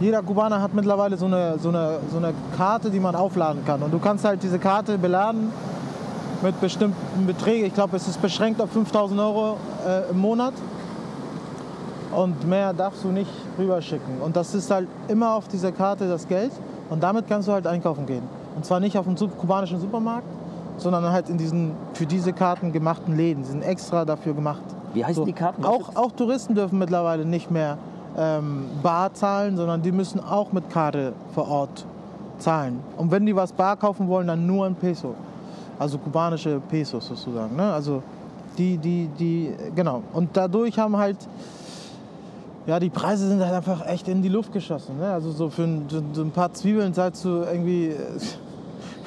Jeder Kubaner hat mittlerweile so eine, so, eine, so eine Karte, die man aufladen kann. Und du kannst halt diese Karte beladen mit bestimmten Beträgen. Ich glaube, es ist beschränkt auf 5000 Euro äh, im Monat. Und mehr darfst du nicht rüberschicken. Und das ist halt immer auf dieser Karte das Geld. Und damit kannst du halt einkaufen gehen. Und zwar nicht auf dem kubanischen Supermarkt, sondern halt in diesen für diese Karten gemachten Läden. Die sind extra dafür gemacht. Wie heißen die Karten? Auch, auch Touristen dürfen mittlerweile nicht mehr ähm, bar zahlen, sondern die müssen auch mit Karte vor Ort zahlen. Und wenn die was bar kaufen wollen, dann nur in Peso. Also kubanische Pesos sozusagen. Ne? Also die, die, die, genau. Und dadurch haben halt, ja, die Preise sind halt einfach echt in die Luft geschossen. Ne? Also so für ein, so- so ein paar Zwiebeln zahlst du irgendwie, äh,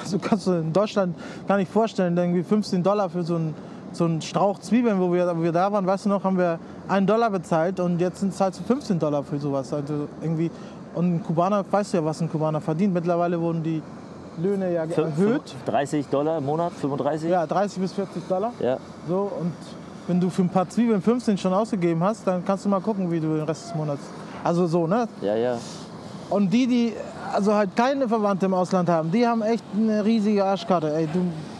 also kannst du in Deutschland gar nicht vorstellen, irgendwie 15 Dollar für so einen, so einen Strauch Zwiebeln, wo wir, wo wir da waren, weißt du noch, haben wir einen Dollar bezahlt und jetzt sind- zahlst du 15 Dollar für sowas. Also irgendwie, und ein Kubaner, weißt du ja, was ein Kubaner verdient. Mittlerweile wurden die Löhne ja erhöht. 30 Dollar im Monat, 35? Ja, 30 bis 40 Dollar. Ja. So, und wenn du für ein paar Zwiebeln 15 schon ausgegeben hast, dann kannst du mal gucken, wie du den Rest des Monats. Also so, ne? Ja, ja. Und die, die also halt keine Verwandte im Ausland haben, die haben echt eine riesige Arschkarte. Ey,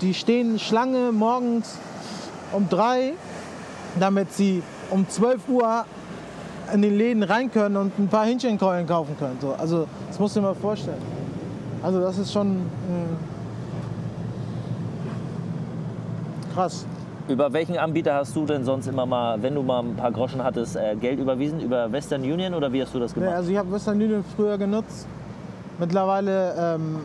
die stehen Schlange morgens um drei, damit sie um 12 Uhr in den Läden rein können und ein paar Hähnchenkeulen kaufen können. So, also das musst du dir mal vorstellen. Also das ist schon äh, krass. Über welchen Anbieter hast du denn sonst immer mal, wenn du mal ein paar Groschen hattest, äh, Geld überwiesen? Über Western Union oder wie hast du das Nee, gemacht? also ich habe Western Union früher genutzt. Mittlerweile ähm,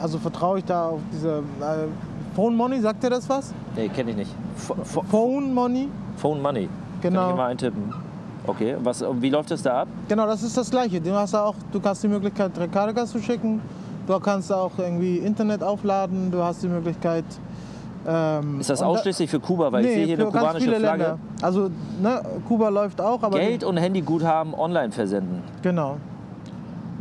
also vertraue ich da auf diese äh, Phone Money, sagt dir das was? Nee, kenne ich nicht. Ph- Ph- Phone Money? Phone Money. Kann Genau. ich mal eintippen. Okay, was, wie läuft das da ab? Genau, das ist das Gleiche. Du hast auch, du hast die Möglichkeit, Recargas zu schicken. Du kannst auch irgendwie Internet aufladen. Du hast die Möglichkeit. Ähm, Ist das und da- ausschließlich für Kuba? Weil ich sehe hier eine kubanische Flagge. Länder. Also ne, Kuba läuft auch, aber Geld und Handyguthaben online versenden. genau.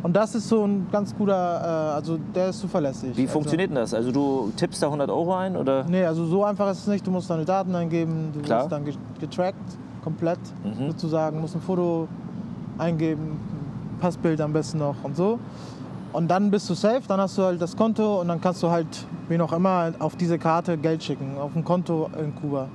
Und das ist so ein ganz guter, äh, also der ist zuverlässig. Wie also, funktioniert denn das? Also du tippst da 100 Euro ein oder? Nee, also so einfach ist es nicht. Du musst deine Daten eingeben, du Klar. wirst dann ge- getrackt, komplett Mhm. sozusagen, musst ein Foto eingeben, ein Passbild am besten noch und so. Und dann bist du safe, dann hast du halt das Konto und dann kannst du halt, wie noch immer, auf diese Karte Geld schicken, auf ein Konto in Kuba.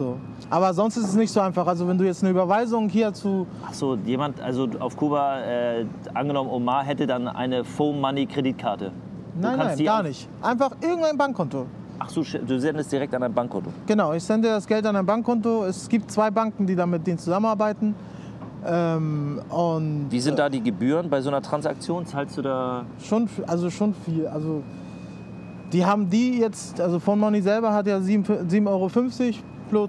So. Aber sonst ist es nicht so einfach. Also wenn du jetzt eine Überweisung hier zu, Ach so, jemand, also auf Kuba, äh, angenommen Omar hätte dann eine Phone Money Kreditkarte. Du nein, nein, gar nicht. Einfach irgendein Bankkonto. Ach so, du sendest direkt an dein Bankkonto. Genau, ich sende das Geld an ein Bankkonto. Es gibt zwei Banken, die da mit denen zusammenarbeiten. Ähm, und Wie sind da die Gebühren bei so einer Transaktion? Zahlst du da? schon, also schon viel. Also die haben die jetzt, also von Money selber hat ja 7,50 Euro pro,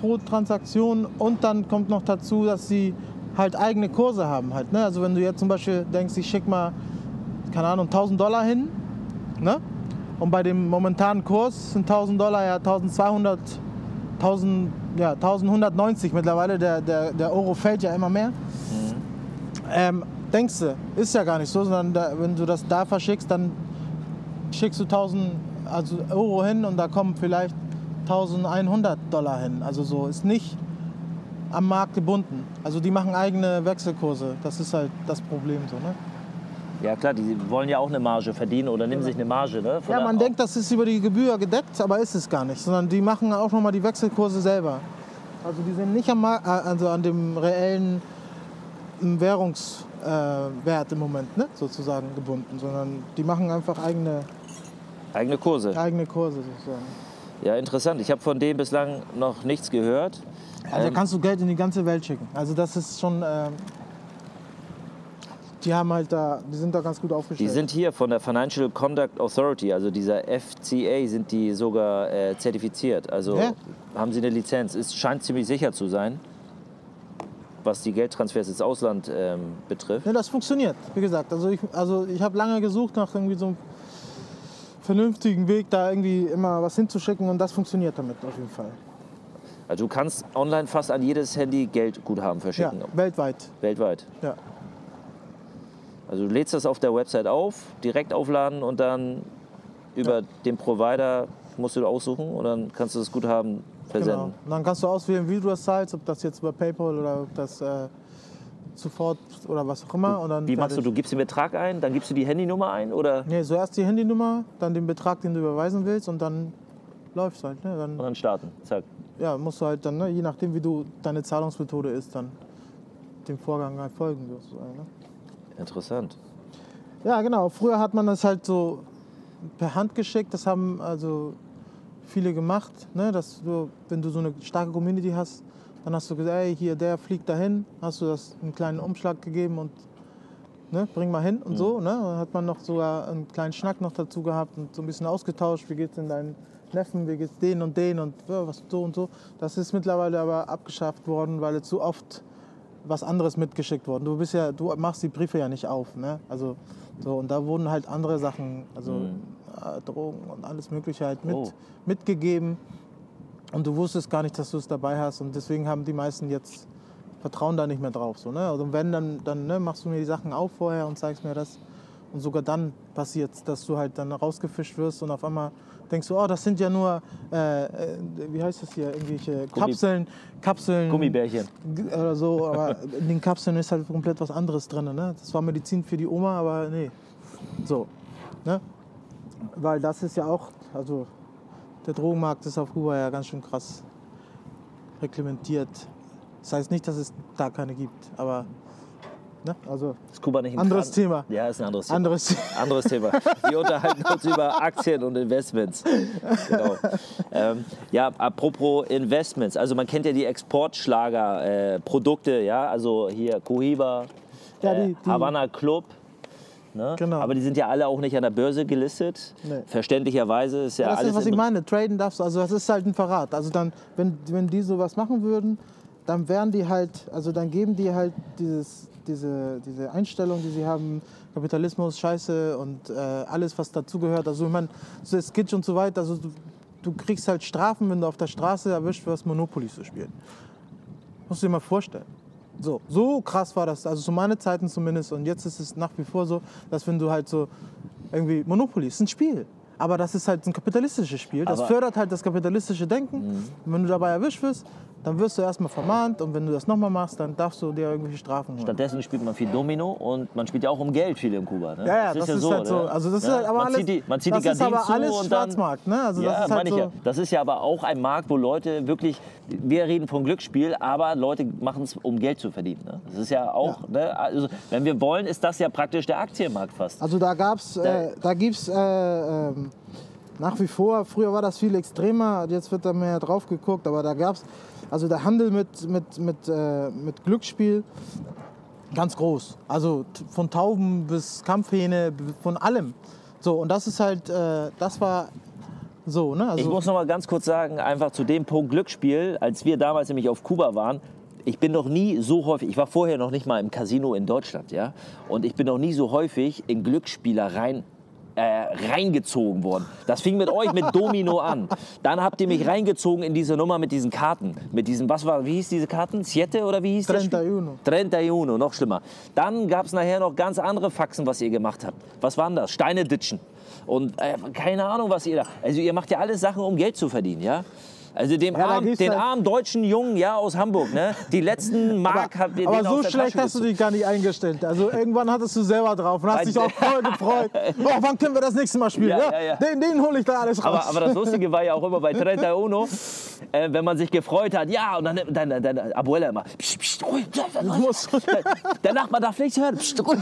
pro Transaktion und dann kommt noch dazu, dass sie halt eigene Kurse haben halt. Ne? Also wenn du jetzt zum Beispiel denkst, ich schick mal, keine Ahnung, 1000 Dollar hin, ne? Und bei dem momentanen Kurs sind 1000 Dollar ja 1200, 1000, ja, 1190 mittlerweile. Der, der, der Euro fällt ja immer mehr. Ähm, denkst du, ist ja gar nicht so, sondern da, wenn du das da verschickst, dann schickst du 1000 also Euro hin und da kommen vielleicht 1100 Dollar hin. Also so ist nicht am Markt gebunden. Also die machen eigene Wechselkurse. Das ist halt das Problem so, ne? Ja klar, die wollen ja auch eine Marge verdienen oder nehmen sich eine Marge. Ne? Von Ja, man denkt, das ist über die Gebühr gedeckt, aber ist es gar nicht, sondern die machen auch nochmal die Wechselkurse selber. Also die sind nicht am äh, also an dem reellen Währungswert äh, im Moment ne, sozusagen gebunden, sondern die machen einfach eigene, Eigene Kurse. eigene Kurse sozusagen. Ja, interessant. Ich habe von dem bislang noch nichts gehört. Also Ähm, da kannst du Geld in die ganze Welt schicken. Also das ist schon, ähm, die haben halt da, die sind da ganz gut Die aufgestellt. sind hier von der Financial Conduct Authority, also dieser FCA, sind die sogar äh, zertifiziert. Also Ja. haben sie eine Lizenz. Es scheint ziemlich sicher zu sein, was die Geldtransfers ins Ausland ähm, betrifft. Ja, das funktioniert, wie gesagt. Also ich, also ich habe lange gesucht nach irgendwie so einem vernünftigen Weg, da irgendwie immer was hinzuschicken und das funktioniert damit auf jeden Fall. Also du kannst online fast an jedes Handy Geldguthaben Ja, verschicken, weltweit. weltweit. Ja. Also du lädst das auf der Website auf, direkt aufladen und dann über den Provider musst du aussuchen und dann kannst du das Guthaben versenden. Genau. Und dann kannst du auswählen, wie du das zahlst, ob das jetzt über PayPal oder ob das äh, sofort oder was auch immer. Und dann Wie machst du? Du gibst den Betrag ein, dann gibst du die Handynummer ein oder Nee, zuerst die Handynummer, dann den Betrag, den du überweisen willst und dann läuft's halt. Ne? und Dann dann starten. Zack. ja, musst du halt dann, ne, je nachdem wie du deine Zahlungsmethode ist, dann dem Vorgang halt folgen sozusagen. Ne? Interessant. Ja, genau. Früher hat man das halt so per Hand geschickt. Das haben also viele gemacht. Ne? Dass du, wenn du so eine starke Community hast, dann hast du gesagt, ey, hier, der fliegt dahin. Hast du das einen kleinen Umschlag gegeben und ne, bring mal hin und so. Ne? Dann hat man noch sogar einen kleinen Schnack noch dazu gehabt und so ein bisschen ausgetauscht. Wie geht's denn deinen Neffen? Wie geht's denen und denen und ja, was so und so. Das ist mittlerweile aber abgeschafft worden, weil es zu oft was anderes mitgeschickt worden. Du bist ja, du machst die Briefe ja nicht auf, ne? Also so und da wurden halt andere Sachen, also äh, Drogen und alles Mögliche halt mit, Oh. mitgegeben. Und du wusstest gar nicht, dass du es dabei hast und deswegen haben die meisten jetzt vertrauen da nicht mehr drauf, so ne? Also wenn dann, dann ne, machst du mir die Sachen auf vorher und zeigst mir das und sogar dann passiert dass du halt dann rausgefischt wirst und auf einmal denkst du, oh, das sind ja nur, äh, äh, wie heißt das hier, irgendwelche Kapseln, Kapseln, Gummibärchen. Oder so, aber in den Kapseln ist halt komplett was anderes drin. Ne? Das war Medizin für die Oma, aber nee. So. Ne? Weil das ist ja auch, also der Drogenmarkt ist auf Kuba ja ganz schön krass reglementiert. Das heißt nicht, dass es da keine gibt, aber ne? also Ist Kuba nicht ein Anderes Kran- Thema. Ja, ist ein anderes Thema. anderes. Anderes Thema. Wir unterhalten uns über Aktien und Investments. Genau. Ähm, ja, apropos Investments. Also man kennt ja die Exportschlager-Produkte, äh, ja, also hier Cohiba, Ja, äh, die- die- Havana Club. Ne? Genau. Aber die sind ja alle auch nicht an der Börse gelistet. Nee. Verständlicherweise ist ja das alles ist, was ich meine. Traden darfst du, also das ist halt ein Verrat. Also dann, wenn, wenn die sowas machen würden, dann wären die halt, also dann geben die halt dieses, diese, diese Einstellung, die sie haben, Kapitalismus, Scheiße und äh, alles, was dazugehört. Also ich meine, so das Skitch und so weiter, also du, du kriegst halt Strafen, wenn du auf der Straße erwischt wirst, Monopoly zu spielen. Musst du dir mal vorstellen. So, so krass war das, also zu meinen Zeiten zumindest. Und jetzt ist es nach wie vor so, dass wenn du halt so irgendwie Monopoly ist ein Spiel. Aber das ist halt ein kapitalistisches Spiel. Das Aber- fördert halt das kapitalistische Denken. Und wenn du dabei erwischt wirst, dann wirst du erstmal vermahnt. Und wenn du das nochmal machst, dann darfst du dir irgendwelche Strafen holen. Stattdessen spielt man viel Domino und man spielt ja auch um Geld viel in Kuba. Ne? Ja, ja, das, ist, halt so. ne? Also das Ja, ist halt aber man alles, zieht die, man zieht das die ist Gardinen aber zu alles und dann, Schwarzmarkt. Ne? Also ja, das ist halt so, ja. Das ist ja aber auch ein Markt, wo Leute wirklich, wir reden von Glücksspiel, aber Leute machen es, um Geld zu verdienen. Ne? Das ist ja auch, Ne? also wenn wir wollen, ist das ja praktisch der Aktienmarkt fast. Also da gab's, äh, da gibt's äh, ähm, nach wie vor, früher war das viel extremer, jetzt wird da mehr drauf geguckt, aber da gab's, also der Handel mit, mit, mit, äh, mit Glücksspiel ganz groß. Also von Tauben bis Kampfhähne, von allem. So, und das ist halt, äh, das war so, ne? Also, Ich muss noch mal ganz kurz sagen, einfach zu dem Punkt Glücksspiel, als wir damals nämlich auf Kuba waren, ich bin noch nie so häufig, ich war vorher noch nicht mal im Casino in Deutschland, ja, und ich bin noch nie so häufig in Glücksspielereien äh, reingezogen worden. Das fing mit euch mit Domino an. Dann habt ihr mich reingezogen in diese Nummer mit diesen Karten, mit diesen, was war, wie hieß diese Karten? Siete oder wie hieß das? Spiel? 31. 31, noch schlimmer. Dann gab es nachher noch ganz andere Faxen, was ihr gemacht habt. Was waren das? Steine ditchen. Und äh, keine Ahnung, was ihr da. Also ihr macht ja alles Sachen, um Geld zu verdienen, ja? Also dem Ja, armen, den halt- armen deutschen Jungen ja, aus Hamburg, ne? Die letzten Mark habt ihr aber denen aus so schlecht hast du dich gar nicht eingestellt. Also irgendwann hattest du selber drauf und hast dich auch voll gefreut. Oh, wann können wir das nächste Mal spielen? Ja, Ja, ja. Den, den hole ich da alles raus. Aber, aber das Lustige war ja auch immer bei 31, äh, wenn man sich gefreut hat, ja, und dann deine, deine Abuela immer, psst, psst, ruhig, der Nachbar darf nichts hören, psst, ruhig.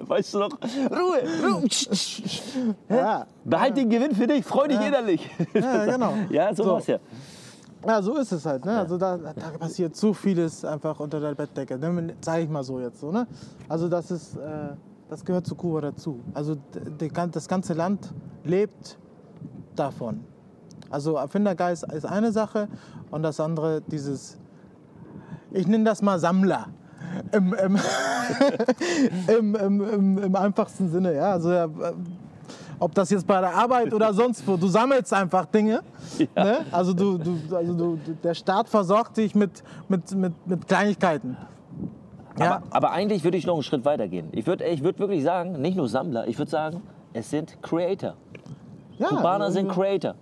Weißt du noch? Ruhe, Ruhe. psst, psst. ja. Behalt den Gewinn für dich, freu dich innerlich. Ja, genau. Ja, so, So. ja. Ja, so ist es halt. Ne? Also da, da passiert so vieles einfach unter der Bettdecke. Ne? Sag ich mal so jetzt so. Ne? Also das ist, äh, das gehört zu Kuba dazu. Also das ganze Land lebt davon. Also Erfindergeist ist eine Sache und das andere dieses, ich nenne das mal Sammler. Im, im, im, im, im, im einfachsten Sinne, ja. Also ja, ob das jetzt bei der Arbeit oder sonst wo, du sammelst einfach Dinge. Ne? Also, du, du, also du, der Staat versorgt dich mit, mit, mit, mit Kleinigkeiten. Ja, Aber, aber eigentlich würde ich noch einen Schritt weiter gehen. Ich würde ich würd wirklich sagen, nicht nur Sammler, ich würde sagen, es sind Creator. ja, Kubaner also, sind Creator.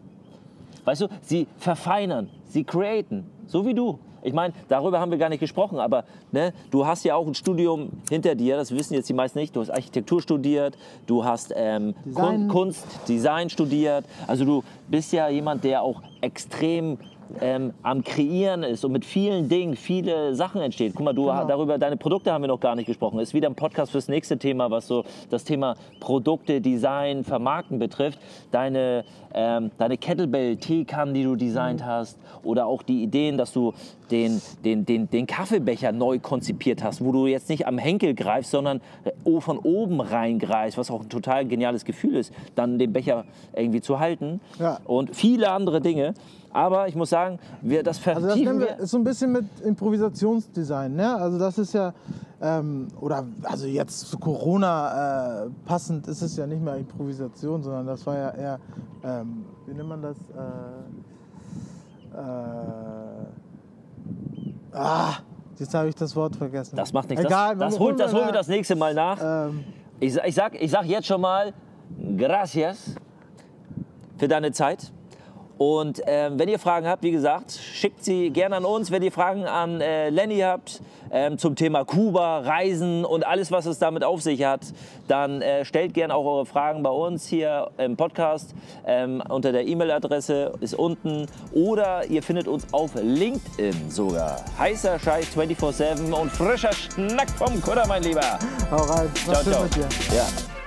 Weißt du, sie verfeinern, sie createn, so wie du. Ich meine, darüber haben wir gar nicht gesprochen, aber ne, du hast ja auch ein Studium hinter dir, das wissen jetzt die meisten nicht. Du hast Architektur studiert, du hast ähm, Design. Kun Kunst, Design studiert. Also du bist ja jemand, der auch extrem ähm, am Kreieren ist und mit vielen Dingen viele Sachen entsteht. Guck mal, du Genau. darüber deine Produkte haben wir noch gar nicht gesprochen. Ist wieder ein Podcast fürs nächste Thema, was so das Thema Produkte, Design, Vermarkten betrifft. Deine, ähm, deine Kettlebell-Teekannen, die du designt hast oder auch die Ideen, dass du den, den, den, den Kaffeebecher neu konzipiert hast, wo du jetzt nicht am Henkel greifst, sondern äh, von oben reingreifst, was auch ein total geniales Gefühl ist, dann den Becher irgendwie zu halten Ja. und viele andere Dinge. Aber ich muss sagen, wir, das Also das vertiefen wir, wir. ist so ein bisschen mit Improvisationsdesign. Ne? Also das ist ja, ähm, oder also jetzt zu Corona äh, passend ist es ja nicht mehr Improvisation, sondern das war ja eher, ähm, wie nennt man das? Äh, äh, ah, jetzt habe ich das Wort vergessen. Das macht nichts. Egal, das, das, holen das holen wir das nächste Mal nach. Ähm, Ich, ich, sag, ich sag jetzt schon mal gracias für deine Zeit. Und ähm, wenn ihr Fragen habt, wie gesagt, schickt sie gerne an uns. Wenn ihr Fragen an äh, Lenny habt ähm, zum Thema Kuba, Reisen und alles, was es damit auf sich hat, dann äh, stellt gerne auch eure Fragen bei uns hier im Podcast. Ähm, unter der E-Mail-Adresse ist unten. Oder ihr findet uns auf LinkedIn sogar. Heißer Scheiß 24-7 und frischer Schnack vom Kutter, mein Lieber. hau rein. Ciao, Was ciao. mit dir. Ja.